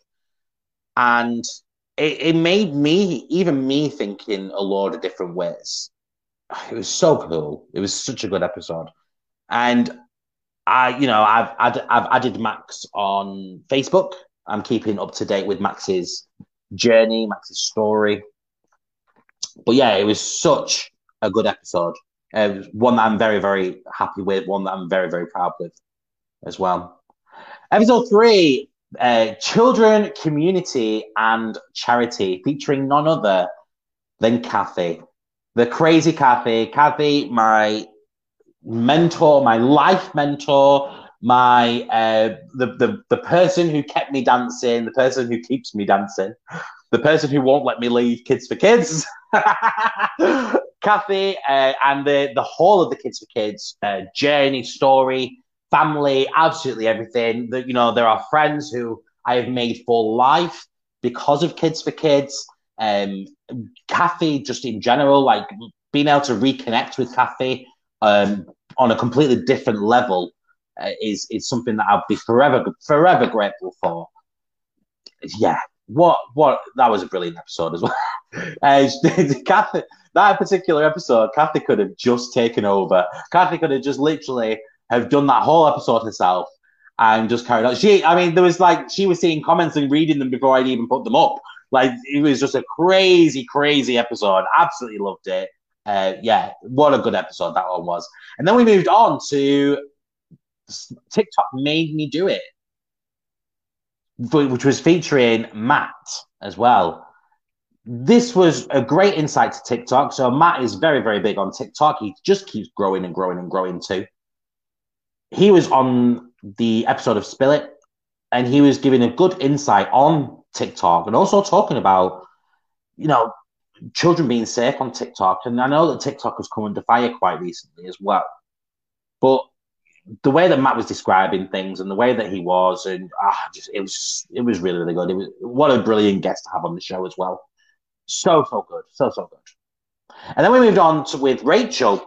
and it, it made me even me think in a lot of different ways. It was so cool. It was such a good episode, and I you know I've I've, I've added Max on Facebook. I'm keeping up to date with Max's journey, Max's story. But yeah, it was such a good episode. Uh, one that I'm very, very happy with, one that I'm very, very proud with as well. Episode three uh, Children, Community, and Charity, featuring none other than Kathy. The crazy Kathy. Kathy, my mentor, my life mentor, my uh, the, the the person who kept me dancing, the person who keeps me dancing, the person who won't let me leave Kids for Kids. *laughs* *laughs* Kathy uh, and the the whole of the Kids for Kids uh, journey story family, absolutely everything. That you know, there are friends who I have made for life because of Kids for Kids. Um, Kathy, just in general, like being able to reconnect with Kathy um, on a completely different level uh, is is something that I'll be forever forever grateful for. Yeah, what what that was a brilliant episode as well. *laughs* uh, *laughs* Kathy, that particular episode, Kathy could have just taken over. Kathy could have just literally have done that whole episode herself and just carried on. She, I mean, there was like she was seeing comments and reading them before I'd even put them up. Like it was just a crazy, crazy episode. Absolutely loved it. Uh, yeah, what a good episode that one was. And then we moved on to TikTok made me do it, which was featuring Matt as well. This was a great insight to TikTok. So Matt is very, very big on TikTok. He just keeps growing and growing and growing too he was on the episode of Spill It, and he was giving a good insight on TikTok and also talking about, you know, children being safe on TikTok. And I know that TikTok has come under fire quite recently as well. But the way that Matt was describing things and the way that he was, and ah, just it was it was really really good. It was what a brilliant guest to have on the show as well. So so good, so so good. And then we moved on to with Rachel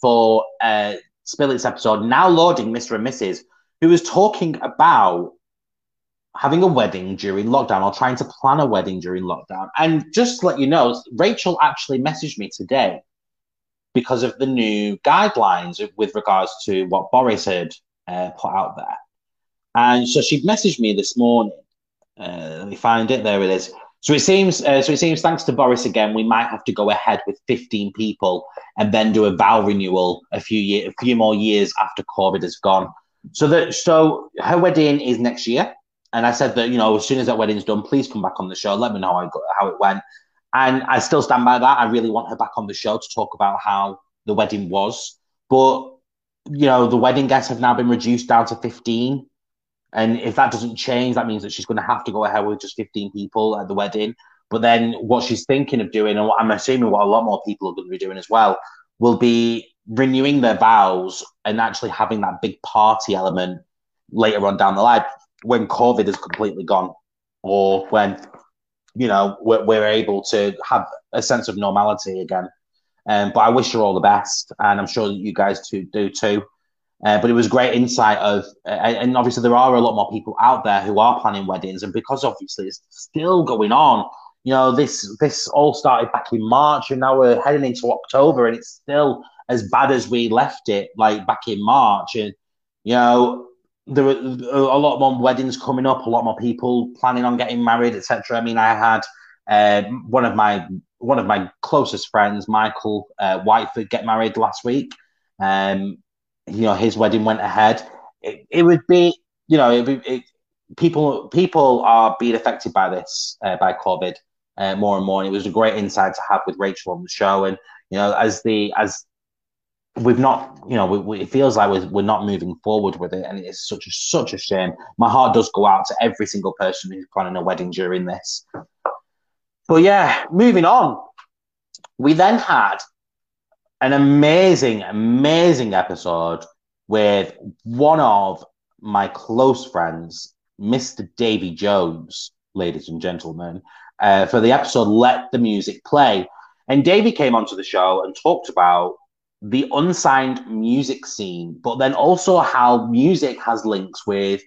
for uh, Spill It's episode, now loading Mr. and Mrs., who was talking about having a wedding during lockdown or trying to plan a wedding during lockdown. And just to let you know, Rachel actually messaged me today because of the new guidelines with regards to what Boris had uh, put out there. And so she messaged me this morning. Uh, let me find it. There it is. So it seems, uh, so it seems, thanks to Boris again, we might have to go ahead with 15 people and then do a vow renewal a few year, a few more years after COVID has gone. So that, so her wedding is next year, and I said that you know as soon as that wedding's done, please come back on the show. Let me know how it, how it went, and I still stand by that. I really want her back on the show to talk about how the wedding was, but you know the wedding guests have now been reduced down to 15 and if that doesn't change, that means that she's going to have to go ahead with just 15 people at the wedding. But then what she's thinking of doing, and what I'm assuming what a lot more people are going to be doing as well, will be renewing their vows and actually having that big party element later on down the line when COVID is completely gone or when, you know, we're, we're able to have a sense of normality again. Um, but I wish her all the best, and I'm sure you guys too do too. Uh, but it was great insight of, uh, and obviously there are a lot more people out there who are planning weddings, and because obviously it's still going on. You know, this this all started back in March, and now we're heading into October, and it's still as bad as we left it, like back in March. And you know, there were a lot more weddings coming up, a lot more people planning on getting married, etc. I mean, I had uh, one of my one of my closest friends, Michael uh, Whiteford, get married last week. Um, you know his wedding went ahead, it, it would be you know it, it, people people are being affected by this uh, by COVID uh, more and more. And it was a great insight to have with Rachel on the show, and you know as the as we've not, you know, we, we, it feels like we're, we're not moving forward with it, and it's such a such a shame. My heart does go out to every single person who's planning a wedding during this. But yeah, moving on, we then had an amazing, amazing episode with one of my close friends, Mr. Davy Jones, ladies and gentlemen, uh, for the episode Let the Music Play. And Davy came onto the show and talked about the unsigned music scene, but then also how music has links with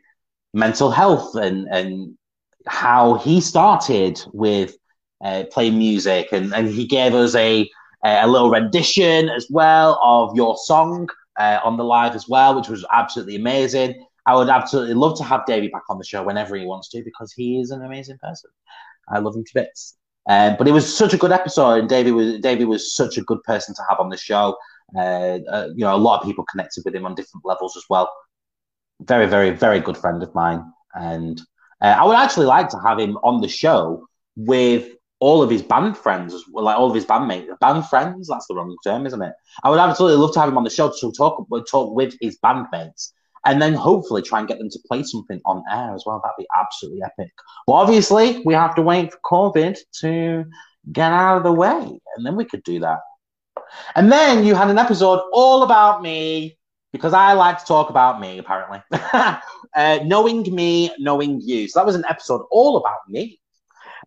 mental health and, and how he started with uh, playing music. And, and he gave us a a little rendition as well of your song uh, on the live as well, which was absolutely amazing. I would absolutely love to have Davey back on the show whenever he wants to because he is an amazing person. I love him to bits. Um, but it was such a good episode, and Davey was Davey was such a good person to have on the show. Uh, uh, you know, a lot of people connected with him on different levels as well. Very, very, very good friend of mine, and uh, I would actually like to have him on the show with all of his band friends, like all of his bandmates, band friends. That's the wrong term, isn't it? I would absolutely love to have him on the show to talk talk with his bandmates, and then hopefully try and get them to play something on air as well. That'd be absolutely epic. But obviously, we have to wait for COVID to get out of the way, and then we could do that. And then you had an episode all about me because I like to talk about me, apparently. *laughs* uh, knowing me, knowing you. So that was an episode all about me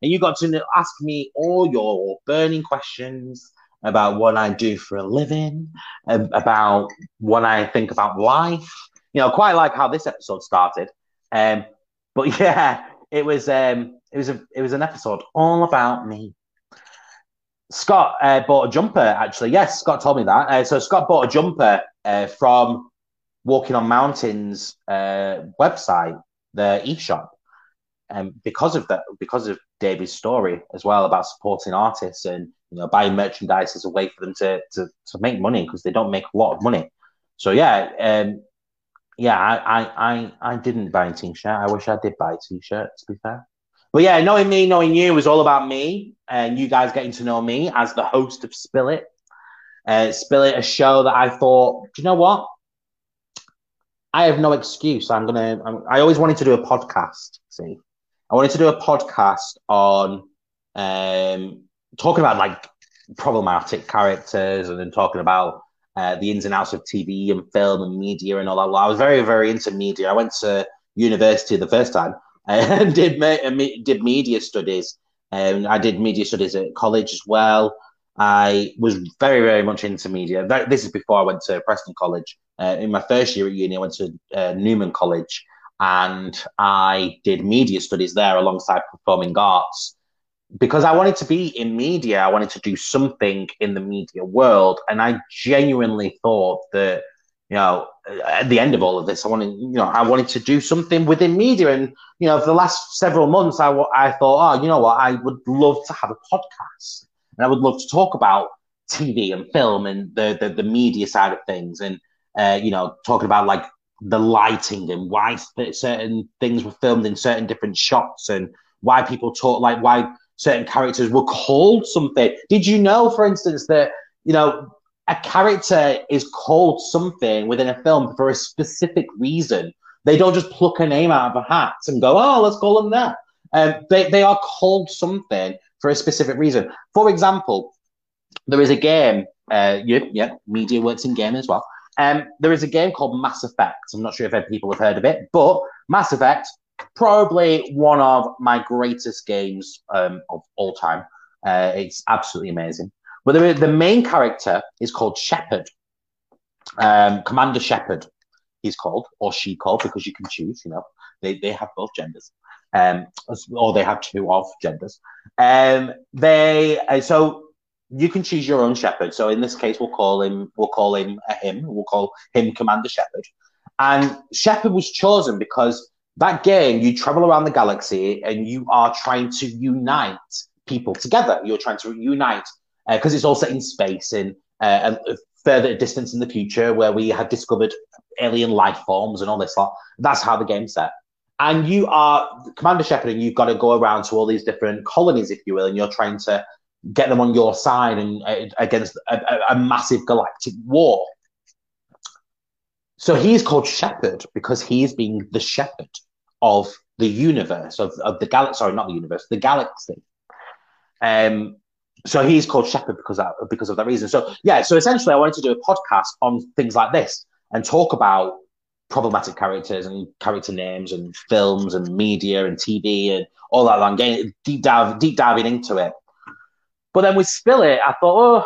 and you got to ask me all your burning questions about what I do for a living, about what I think about life. You know, quite like how this episode started. Um, but *laughs* yeah, it was um, it was a it was an episode all about me. Scott uh, bought a jumper. Actually, yes, Scott told me that. Uh, so Scott bought a jumper uh, from Walking on Mountains uh, website, the e-shop, um, because of that, because of David's story as well about supporting artists and you know buying merchandise as a way for them to to, to make money because they don't make a lot of money. So yeah, um, yeah, I, I I I didn't buy a t-shirt. I wish I did buy a t-shirt. To be fair, but yeah, knowing me, knowing you was all about me and you guys getting to know me as the host of Spill It. Uh, Spill It, a show that I thought, do you know what? I have no excuse. I'm gonna. I'm, I always wanted to do a podcast. See, I wanted to do a podcast on um, talking about like problematic characters and then talking about uh, the ins and outs of TV and film and media and all that. I was very, very into media. I went to university the first time *laughs* and did did media studies. And I did media studies at college as well. I was very, very much into media. This is before I went to Preston College. Uh, in my first year at uni, I went to uh, Newman College, and I did media studies there alongside performing arts because I wanted to be in media. I wanted to do something in the media world, and I genuinely thought that you know, at the end of all of this, I wanted, you know, I wanted to do something within media. And, you know, for the last several months, I, I thought, oh, you know what, I would love to have a podcast and I would love to talk about TV and film and the, the, the media side of things. And, uh, you know, talking about like the lighting and why certain things were filmed in certain different shots and why people talk like why certain characters were called something. Did you know, for instance, that, you know, a character is called something within a film for a specific reason. They don't just pluck a name out of a hat and go, oh, let's call them that. Um, they, they are called something for a specific reason. For example, there is a game, uh, yeah, yeah, media works in game as well. Um, there is a game called Mass Effect. I'm not sure if people have heard of it, but Mass Effect, probably one of my greatest games um, of all time. Uh, it's absolutely amazing. But the, the main character is called Shepard, um, Commander Shepard. He's called, or she called, because you can choose. You know, they they have both genders, um, or they have two of genders. Um, they uh, so you can choose your own shepherd. So in this case, we'll call him we'll call him a him. We'll call him Commander Shepard. And Shepard was chosen because that game you travel around the galaxy and you are trying to unite people together. You're trying to unite because uh, it's all set in space in uh, a further distance in the future where we have discovered alien life forms and all this lot. That's how the game's set. And you are Commander Shepard, and you've got to go around to all these different colonies, if you will, and you're trying to get them on your side and uh, against a, a, massive galactic war. So he's called Shepherd because he's being the shepherd of the universe of, of the galaxy. Sorry, not the universe, the galaxy. Um, so he's called Shepherd because of, because of that reason. So yeah, so essentially, I wanted to do a podcast on things like this and talk about problematic characters and character names and films and media and TV and all that. I'm getting deep dive, deep diving into it. But then with Spill It, I thought, oh,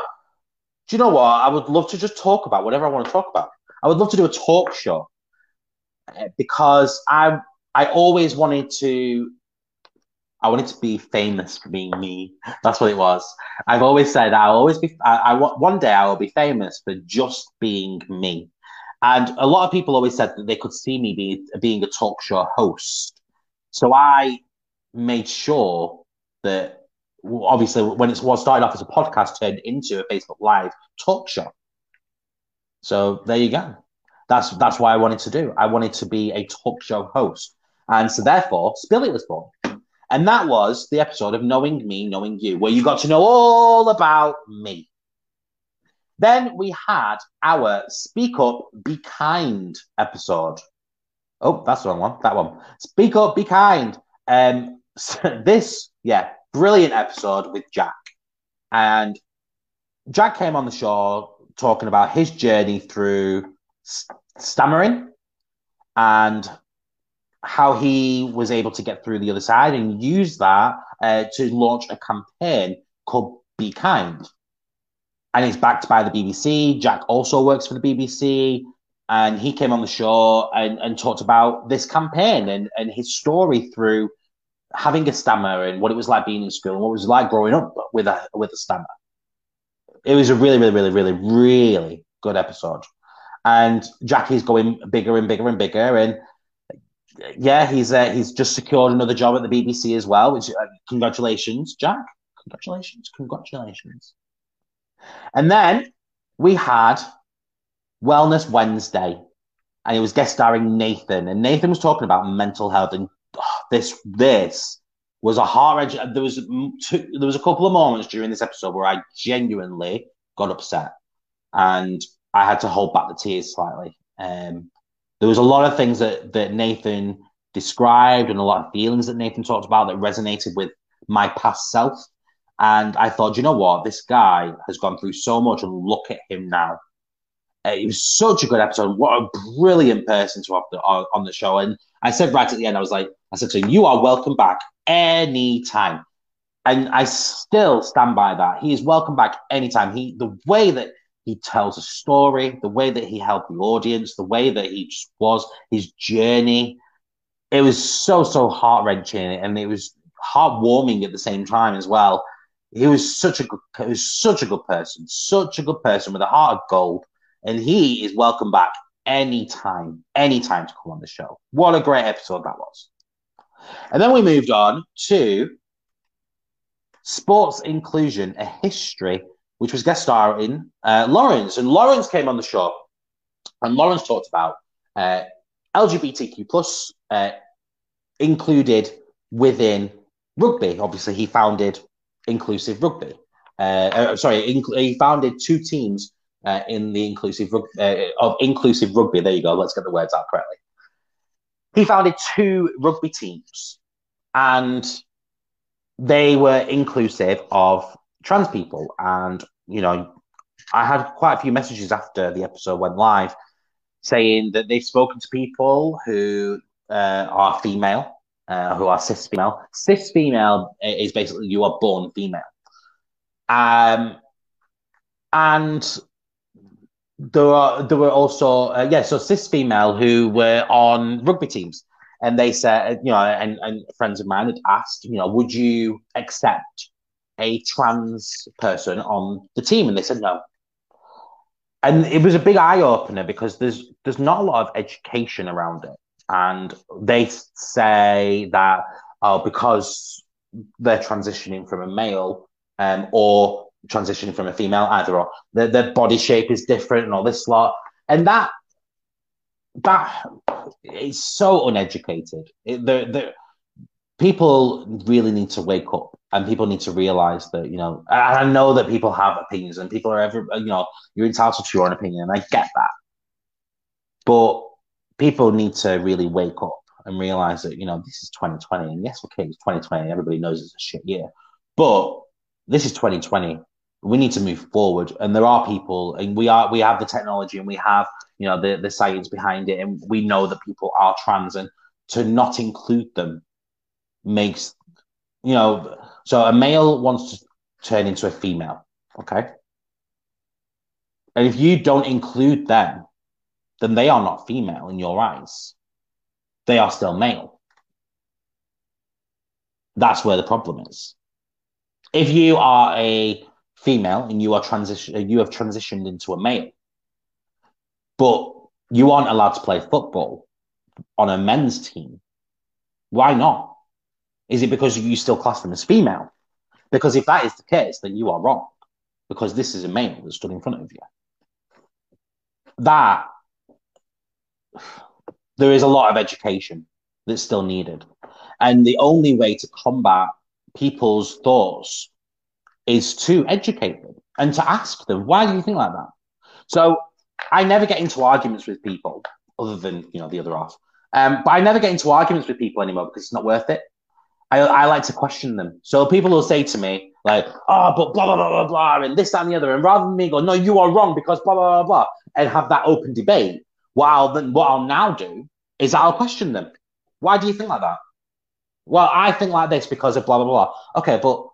do you know what? I would love to just talk about whatever I want to talk about. I would love to do a talk show eh, because I I always wanted to I wanted to be famous for being me. That's what it was. I've always said I'll always be. I, I one day I will be famous for just being me. And a lot of people always said that they could see me be, being a talk show host. So I made sure that obviously when it was started off as a podcast turned into a Facebook Live talk show. So there you go. That's that's why I wanted to do. I wanted to be a talk show host. And so therefore, Spill It was born. And that was the episode of Knowing Me, Knowing You, where you got to know all about me. Then we had our Speak Up, Be Kind episode. Oh, that's the wrong one. That one. Speak Up, Be Kind. Um, *laughs* this, yeah, brilliant episode with Jack. And Jack came on the show talking about his journey through stammering and how he was able to get through the other side and use that uh, to launch a campaign called Be Kind. And it's backed by the BBC. Jack also works for the BBC. And he came on the show and, and talked about this campaign and, and his story through having a stammer and what it was like being in school and what it was like growing up with a with a stammer. It was a really, really, really, really, really good episode. And Jackie's going bigger and bigger and bigger. And yeah, he's uh, he's just secured another job at the BBC as well. Which uh, congratulations, Jack. Congratulations, congratulations. And then we had Wellness Wednesday, and it was guest starring Nathan, and Nathan was talking about mental health, and this this was a heart. There was two, there was a couple of moments during this episode where I genuinely got upset, and I had to hold back the tears slightly. Um, there was a lot of things that that Nathan described and a lot of feelings that Nathan talked about that resonated with my past self. And I thought, you know what, this guy has gone through so much, and look at him now. Uh, it was such a good episode. What a brilliant person to have the, uh, on the show. And I said right at the end, I was like, I said to him, "You are welcome back anytime." And I still stand by that. He is welcome back anytime. He the way that he tells a story, the way that he helped the audience, the way that he just was, his journey. It was so, so heart wrenching and it was heartwarming at the same time as well. He was such a good, he was such a good person, such a good person with a heart of gold. And he is welcome back anytime, anytime to come on the show. What a great episode that was. And then we moved on to Sports Inclusion, a history, which was guest starring uh, Lawrence. And Lawrence came on the show, and Lawrence talked about uh, LGBTQ plus uh, included within rugby. Obviously, he founded Inclusive Rugby. Uh, uh, sorry, inc- he founded two teams uh, in the inclusive uh, of inclusive rugby. There you go. Let's get the words out correctly. He founded two rugby teams, and they were inclusive of trans people. And you know, I had quite a few messages after the episode went live saying that they've spoken to people who uh, are female, uh, who are cis female. Cis female is basically you are born female. Um, and there are there were also uh, yeah, so cis female who were on rugby teams, and they said you know, and and friends of mine had asked, you know, would you accept a trans person on the team, and they said no. And it was a big eye opener because there's there's not a lot of education around it, and they say that oh because they're transitioning from a male um, or transitioning from a female, either or. Their, their body shape is different and all this lot. And that that is so uneducated. It, the, the, people really need to wake up and people need to realize that, you know, I know that people have opinions and people are ever, you know, you're entitled to your own opinion and I get that. But people need to really wake up and realize that, you know, this is 2020 and yes, okay, it's 2020. Everybody knows it's a shit year. But this is 2020 we need to move forward. And there are people and we are we have the technology and we have you know the the science behind it. And we know that people are trans and to not include them makes you know so a male wants to turn into a female okay? And if you don't include them then they are not female in your eyes. They are still male. That's where the problem is. If you are a female and you are transition uh, you have transitioned into a male. But you aren't allowed to play football on a men's team. Why not? Is it because you still class them as female? Because if that is the case then you are wrong because this is a male that stood in front of you. That there is a lot of education that's still needed. And the only way to combat people's thoughts is to educate them and to ask them, why do you think like that? So I never get into arguments with people other than, you know, the other half. Um, but I never get into arguments with people anymore because it's not worth it. I, I like to question them. So people will say to me, like, oh, but blah, blah, blah, blah, blah, and this, that, and the other. And rather than me go, no, you are wrong because blah, blah, blah, blah, and have that open debate, what I'll, then, what I'll now do is I'll question them. Why do you think like that? Well, I think like this because of blah, blah, blah. Okay, but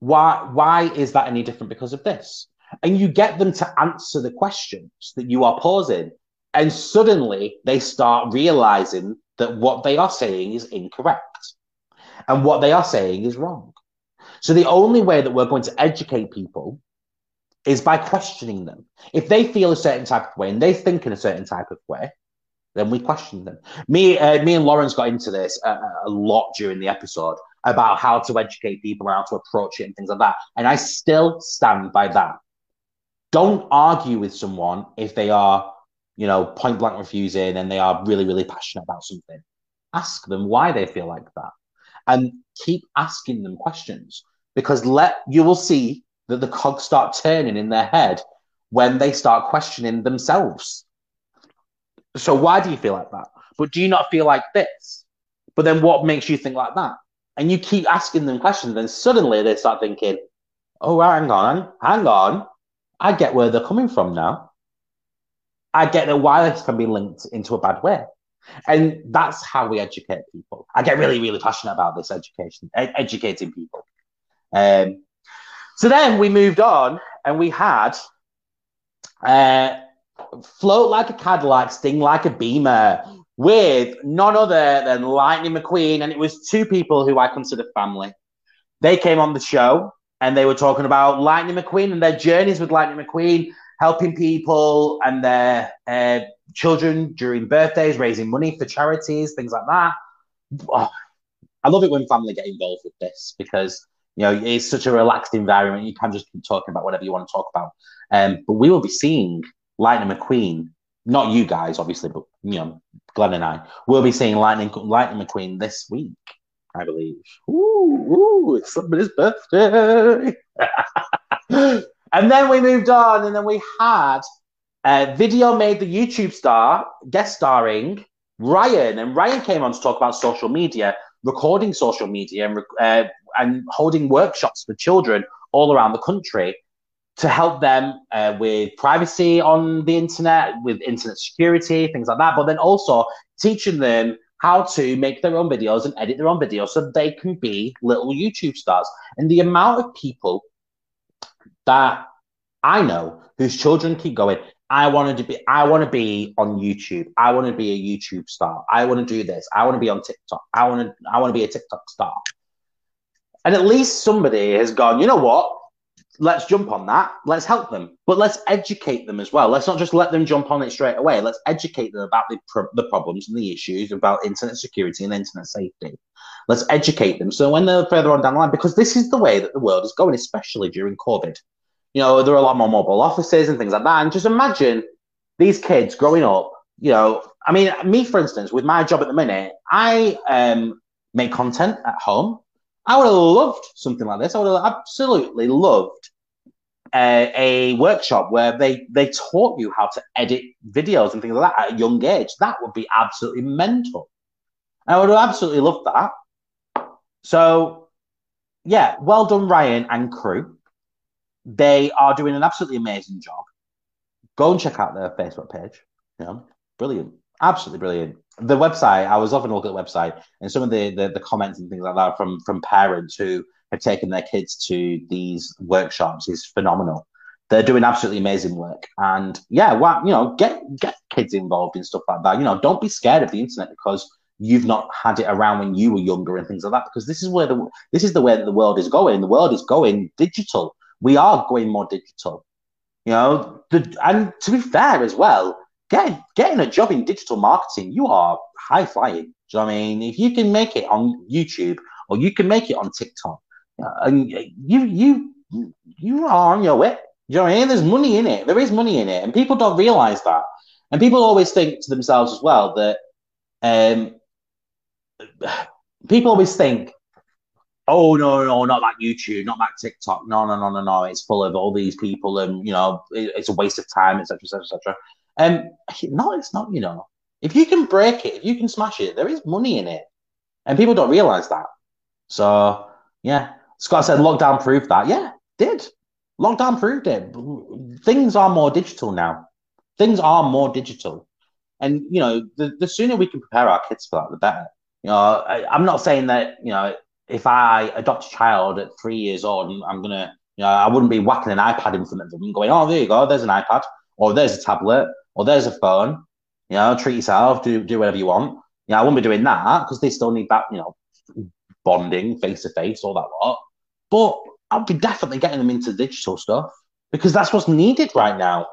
why why is that any different because of this? And you get them to answer the questions that you are posing, and suddenly they start realizing that what they are saying is incorrect and what they are saying is wrong. So the only way that we're going to educate people is by questioning them. If they feel a certain type of way and they think in a certain type of way, then we question them. Me, uh, me and Lawrence got into this a, a lot during the episode about how to educate people and how to approach it and things like that. And I still stand by that. Don't argue with someone if they are, you know, point blank refusing and they are really, really passionate about something. Ask them why they feel like that. And keep asking them questions because let you will see that the cogs start turning in their head when they start questioning themselves. So why do you feel like that? But do you not feel like this? But then what makes you think like that? And you keep asking them questions, then suddenly they start thinking, oh, hang on, hang on. I get where they're coming from now. I get that this can be linked into a bad way. And that's how we educate people. I get really, really passionate about this education, ed- educating people. Um, so then we moved on and we had uh, Float Like a Cadillac, Sting Like a Beamer with none other than Lightning McQueen. And it was two people who I consider family. They came on the show and they were talking about Lightning McQueen and their journeys with Lightning McQueen, helping people and their uh, children during birthdays, raising money for charities, things like that. Oh, I love it when family get involved with this because you know it's such a relaxed environment. You can just keep talking about whatever you want to talk about. Um, but we will be seeing Lightning McQueen, not you guys, obviously, but you know Glenn and I will be seeing Lightning Lightning McQueen this week, I believe. Ooh, ooh it's somebody's birthday. *laughs* and then we moved on, and then we had a video made the YouTube star guest starring Ryan, and Ryan came on to talk about social media, recording social media, and uh, and holding workshops for children all around the country to help them uh, with privacy on the internet, with internet security, things like that. But then also teaching them how to make their own videos and edit their own videos so they can be little YouTube stars. And the amount of people that I know whose children keep going, I wanted to be, I want to be on YouTube. I want to be a YouTube star. I want to do this. I want to be on TikTok. I want to, I want to be a TikTok star. And at least somebody has gone, you know what? Let's jump on that. Let's help them, but let's educate them as well. Let's not just let them jump on it straight away. Let's educate them about the, pro- the problems and the issues about internet security and internet safety. Let's educate them. So when they're further on down the line, because this is the way that the world is going, especially during COVID you know, there are a lot more mobile offices and things like that. And just imagine these kids growing up, you know, I mean, me, for instance, with my job at the minute, I um, make content at home. I would have loved something like this. I would have absolutely loved a, a, workshop where they they taught you how to edit videos and things like that at a young age. That would be absolutely mental. I would have absolutely loved that. So, yeah, well done, Ryan and crew. They are doing an absolutely amazing job. Go and check out their Facebook page. Know, brilliant, absolutely brilliant. The website, I was often look at the website and some of the, the, the comments and things like that from from parents who have taken their kids to these workshops is phenomenal. They're doing absolutely amazing work, and yeah, well, you know, get get kids involved in stuff like that. You know, don't be scared of the internet because you've not had it around when you were younger and things like that. Because this is where the this is the way the world is going. The world is going digital we are going more digital. You know, the, and to be fair as well, getting getting a job in digital marketing, you are high flying. Do you know what I mean? If you can make it on YouTube or you can make it on TikTok, and you you you are on your way. Do you know what I mean? There's money in it. There is money in it, and people don't realize that. And people always think to themselves as well that um, *sighs* people always think oh no no not that youtube not that tiktok no no no no no it's full of all these people and you know it, it's a waste of time etc etc etc um no it's not you know. If you can break it if you can smash it there is money in it. And people don't realize that. So yeah. Scott said lockdown proved that. Yeah did. Lockdown proved it. Things are more digital now. Things are more digital. And you know the, the sooner we can prepare our kids for that the better. You know I, i'm not saying that you know if I adopt a child at three years old, I'm gonna, you know, I wouldn't be whacking an iPad in front of them and going, "Oh, there you go, there's an iPad, or there's a tablet, or there's a phone." You know, treat yourself, do do whatever you want. You know, I wouldn't be doing that because they still need that, you know, bonding face to face, all that lot. But I'd be definitely getting them into digital stuff because that's what's needed right now.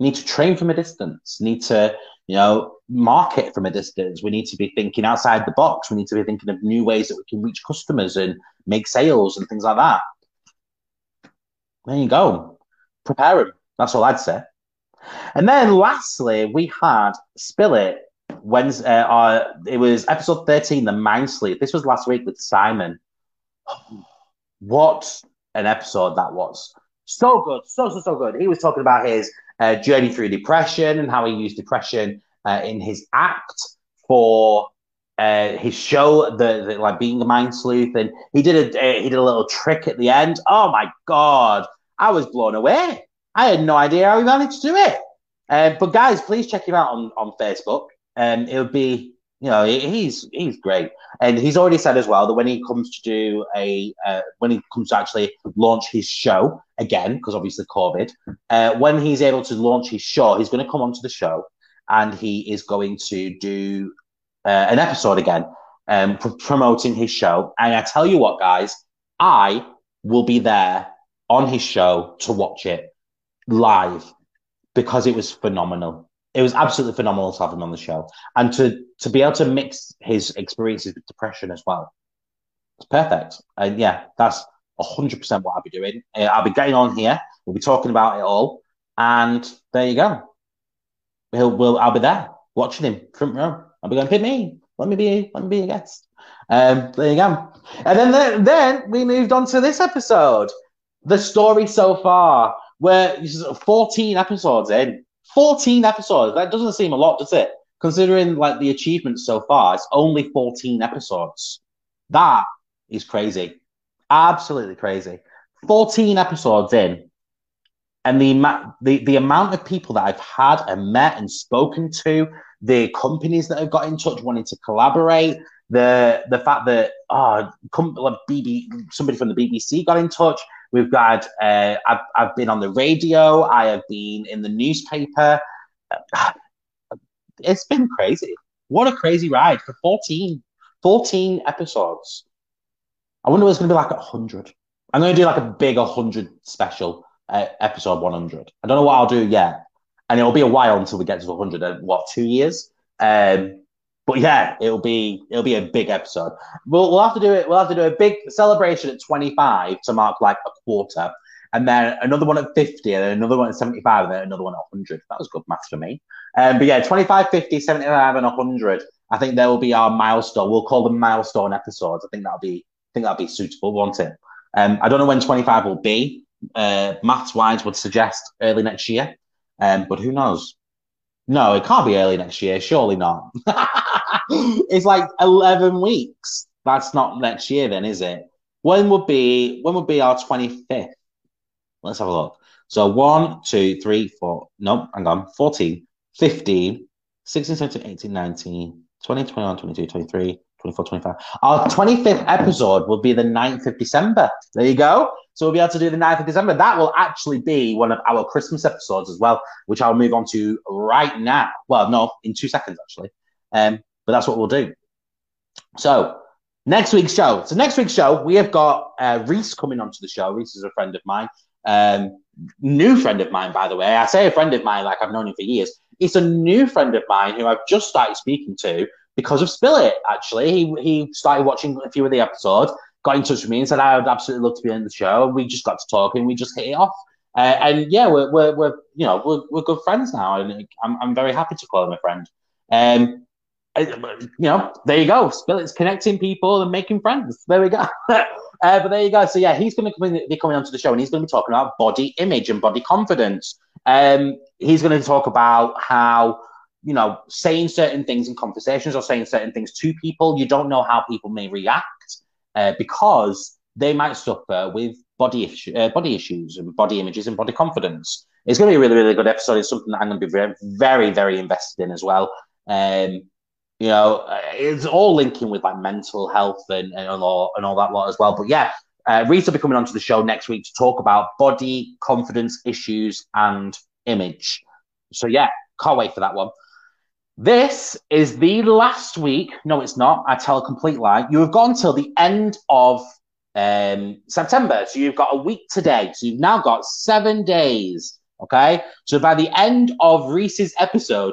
Need to train from a distance. Need to you know, market from a distance. We need to be thinking outside the box. We need to be thinking of new ways that we can reach customers and make sales and things like that. There you go. Prepare them. That's all I'd say. And then lastly, we had Spill It. Wednesday, uh, it was episode 13, The Mind Sleuth. This was last week with Simon. What an episode that was. So good. So, so, so good. He was talking about his uh, journey through depression and how he used depression uh, in his act for uh, his show, the, the, like being a mind sleuth, and he did a uh, he did a little trick at the end. Oh my god, I was blown away. I had no idea how he managed to do it. Uh, but guys, please check him out on on Facebook. Um, it would be you know, he's he's great, and he's already said as well that when he comes to do a uh, when he comes to actually launch his show again, because obviously COVID, uh, when he's able to launch his show, he's going to come onto the show and he is going to do uh, an episode again, um, pr- promoting his show. And I tell you what, guys, I will be there on his show to watch it live because it was phenomenal. it was absolutely phenomenal to have him on the show and to to be able to mix his experiences with depression as well. It's perfect. And yeah, that's hundred percent what I'll be doing. Uh, I'll be getting on here. We'll be talking about it all, and there you go. He'll, we'll, I'll be there watching him front row. I'll be going, pick me. Let me be. Let me be a guest. Um, there you go. And then the, then we moved on to this episode. The story so far, where 14 episodes in. 14 episodes. That doesn't seem a lot, does it? Considering like the achievements so far, it's only 14 episodes. That is crazy. Absolutely crazy. 14 episodes in, and the, the the amount of people that I've had and met and spoken to, the companies that have got in touch wanting to collaborate, the the fact that oh, like BB, somebody from the BBC got in touch. We've got uh, I've I've been on the radio. I have been in the newspaper. *sighs* It's been crazy. What a crazy ride for 14, 14 episodes. I wonder what's going to be like at 100. I'm going to do like a big 100 special uh, episode 100. I don't know what I'll do yet. And it'll be a while until we get to 100. Uh, what, two years? Um, but yeah, it'll be it'll be a big episode. We'll, we'll have to do it. We'll have to do a big celebration at 25 to mark like a quarter, and then another one at 50, and then another one at 75, and then another one at 100. That was good maths for me. Um, but yeah, 25, 50, 75, and 100. I think there will be our milestone. We'll call them milestone episodes. I think that'll be I think that'd be suitable, won't it? Um, I don't know when 25 will be. Uh, maths wise would suggest early next year, um, but who knows? No, it can't be early next year. Surely not. *laughs* it's like 11 weeks. That's not next year, then, is it? When would be when would be our 25th? Let's have a look. So 1, 2, 3, 4, no, hang on, 14, 15, 16, 17, 18, 19, 20, 21, 22, 23, 24, 25. Our 25th episode will be the 9th of December. There you go. So we'll be able to do the 9th of December. That will actually be one of our Christmas episodes as well, which I'll move on to right now. Well, no, in two seconds, actually. Um, but that's what we'll do. So next week's show. So next week's show, we have got uh, Reese coming onto the show. Reese is a friend of mine. Um, new friend of mine, by the way. I say a friend of mine like I've known him for years. It's a new friend of mine who I've just started speaking to because of Spill It, actually. He, he started watching a few of the episodes, got in touch with me and said, I would absolutely love to be on the show. We just got to talking, we just hit it off. Uh, and yeah, we're, we're, we're, you know, we're, we're good friends now. And I'm, I'm very happy to call him a friend. Um, you know, there you go. Spill It's connecting people and making friends. There we go. *laughs* uh, but there you go. So yeah, he's going to be coming onto the show and he's going to be talking about body image and body confidence. Um, he's going to talk about how you know, saying certain things in conversations or saying certain things to people, you don't know how people may react uh, because they might suffer with body issue, uh, body issues and body images and body confidence. It's going to be a really, really good episode. It's something that I'm going to be very, very, very invested in as well. Um, you know, uh, it's all linking with like mental health and, and all and all that lot as well. But yeah, uh, Reese will be coming onto the show next week to talk about body confidence issues and image. So yeah, can't wait for that one. This is the last week. No, it's not. I tell a complete lie. You have gone until the end of um, September. So you've got a week today. So you've now got seven days. Okay. So by the end of Reese's episode,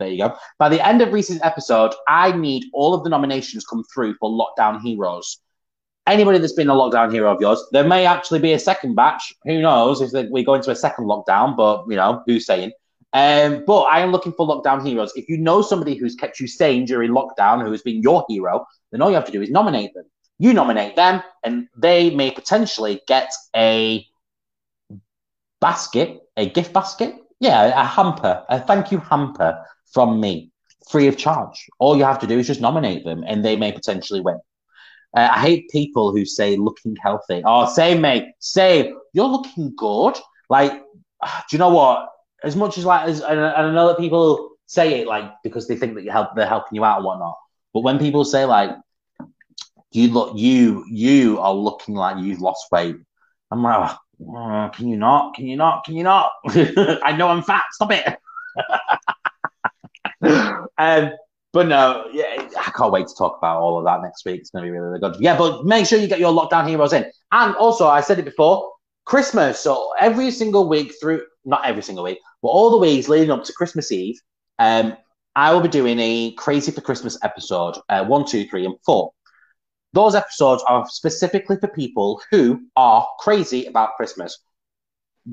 there you go. By the end of Reese's episode, I need all of the nominations come through for Lockdown Heroes. Anybody that's been a lockdown hero of yours, there may actually be a second batch. Who knows if we go into a second lockdown? But you know, who's saying? Um, but I am looking for lockdown heroes. If you know somebody who's kept you sane during lockdown, who has been your hero, then all you have to do is nominate them. You nominate them, and they may potentially get a basket, a gift basket. Yeah, a hamper, a thank you hamper from me, free of charge. All you have to do is just nominate them, and they may potentially win. Uh, I hate people who say looking healthy. Oh, same, mate. Same. You're looking good. Like, do you know what? As much as like as and I know that people say it like because they think that you help they're helping you out and whatnot. But when people say like you look you you are looking like you've lost weight, I'm like, oh, can you not? Can you not? Can you not? *laughs* I know I'm fat. Stop it. *laughs* um, but no, yeah, I can't wait to talk about all of that next week. It's going to be really, really good. Yeah, but make sure you get your lockdown heroes in. And also, I said it before, Christmas. So every single week through, not every single week, but all the weeks leading up to Christmas Eve, um, I will be doing a Crazy for Christmas episode uh, one, two, three, and four. Those episodes are specifically for people who are crazy about Christmas.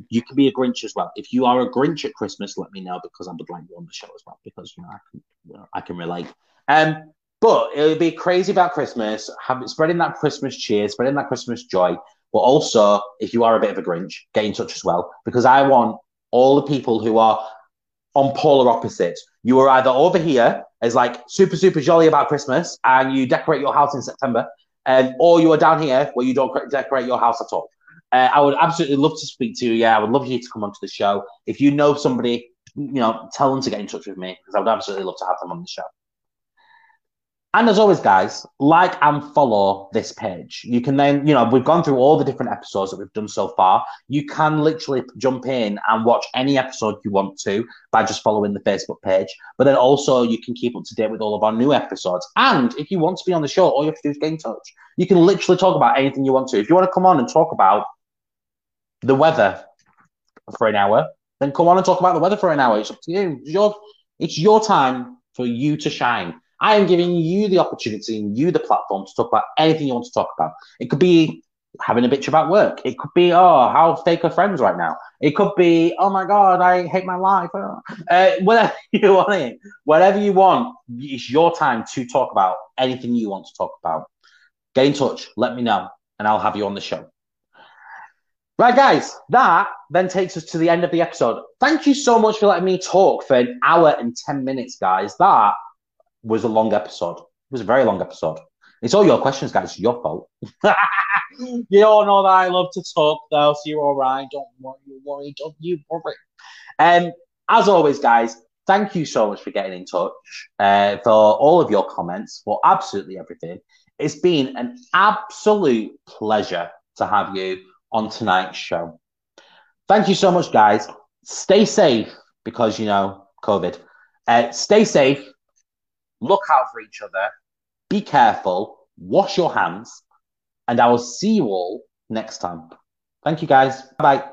You can be a Grinch as well. If you are a Grinch at Christmas, let me know because I would like you on the show as well because you know I can, you know, I can relate. Um, but it'll be crazy about Christmas, have, spreading that Christmas cheer, spreading that Christmas joy. But also, if you are a bit of a Grinch, get in touch as well because I want all the people who are on polar opposites. You are either over here as like super, super jolly about Christmas and you decorate your house in September, um, or you are down here where you don't decorate your house at all. Uh, I would absolutely love to speak to you. Yeah, I would love you to come onto the show. If you know somebody, you know, tell them to get in touch with me because I would absolutely love to have them on the show. And as always, guys, like and follow this page. You can then, you know, we've gone through all the different episodes that we've done so far. You can literally jump in and watch any episode you want to by just following the Facebook page. But then also you can keep up to date with all of our new episodes. And if you want to be on the show, all you have to do is get in touch. You can literally talk about anything you want to. If you want to come on and talk about the weather for an hour, then come on and talk about the weather for an hour. It's up to you. It's your, it's your time for you to shine. I am giving you the opportunity and you the platform to talk about anything you want to talk about. It could be having a bitch about work. It could be, oh, how fake are friends right now? It could be, oh my God, I hate my life. Uh, whatever *laughs* you want whatever you want, it's your time to talk about anything you want to talk about. Get in touch, let me know, and I'll have you on the show. Right, guys, that then takes us to the end of the episode. Thank you so much for letting me talk for an hour and 10 minutes, guys. That was a long episode. It was a very long episode. It's all your questions, guys. It's your fault. *laughs* you all know that I love to talk, though, so you're all right. Don't worry, worry, don't you worry. Um, as always, guys, thank you so much for getting in touch, uh, for all of your comments, for absolutely everything. It's been an absolute pleasure to have you on tonight's show. Thank you so much, guys. Stay safe because, you know, COVID. Uh, stay safe look out for each other, be careful, wash your hands, and I will see you all next time. Thank you, guys. Bye.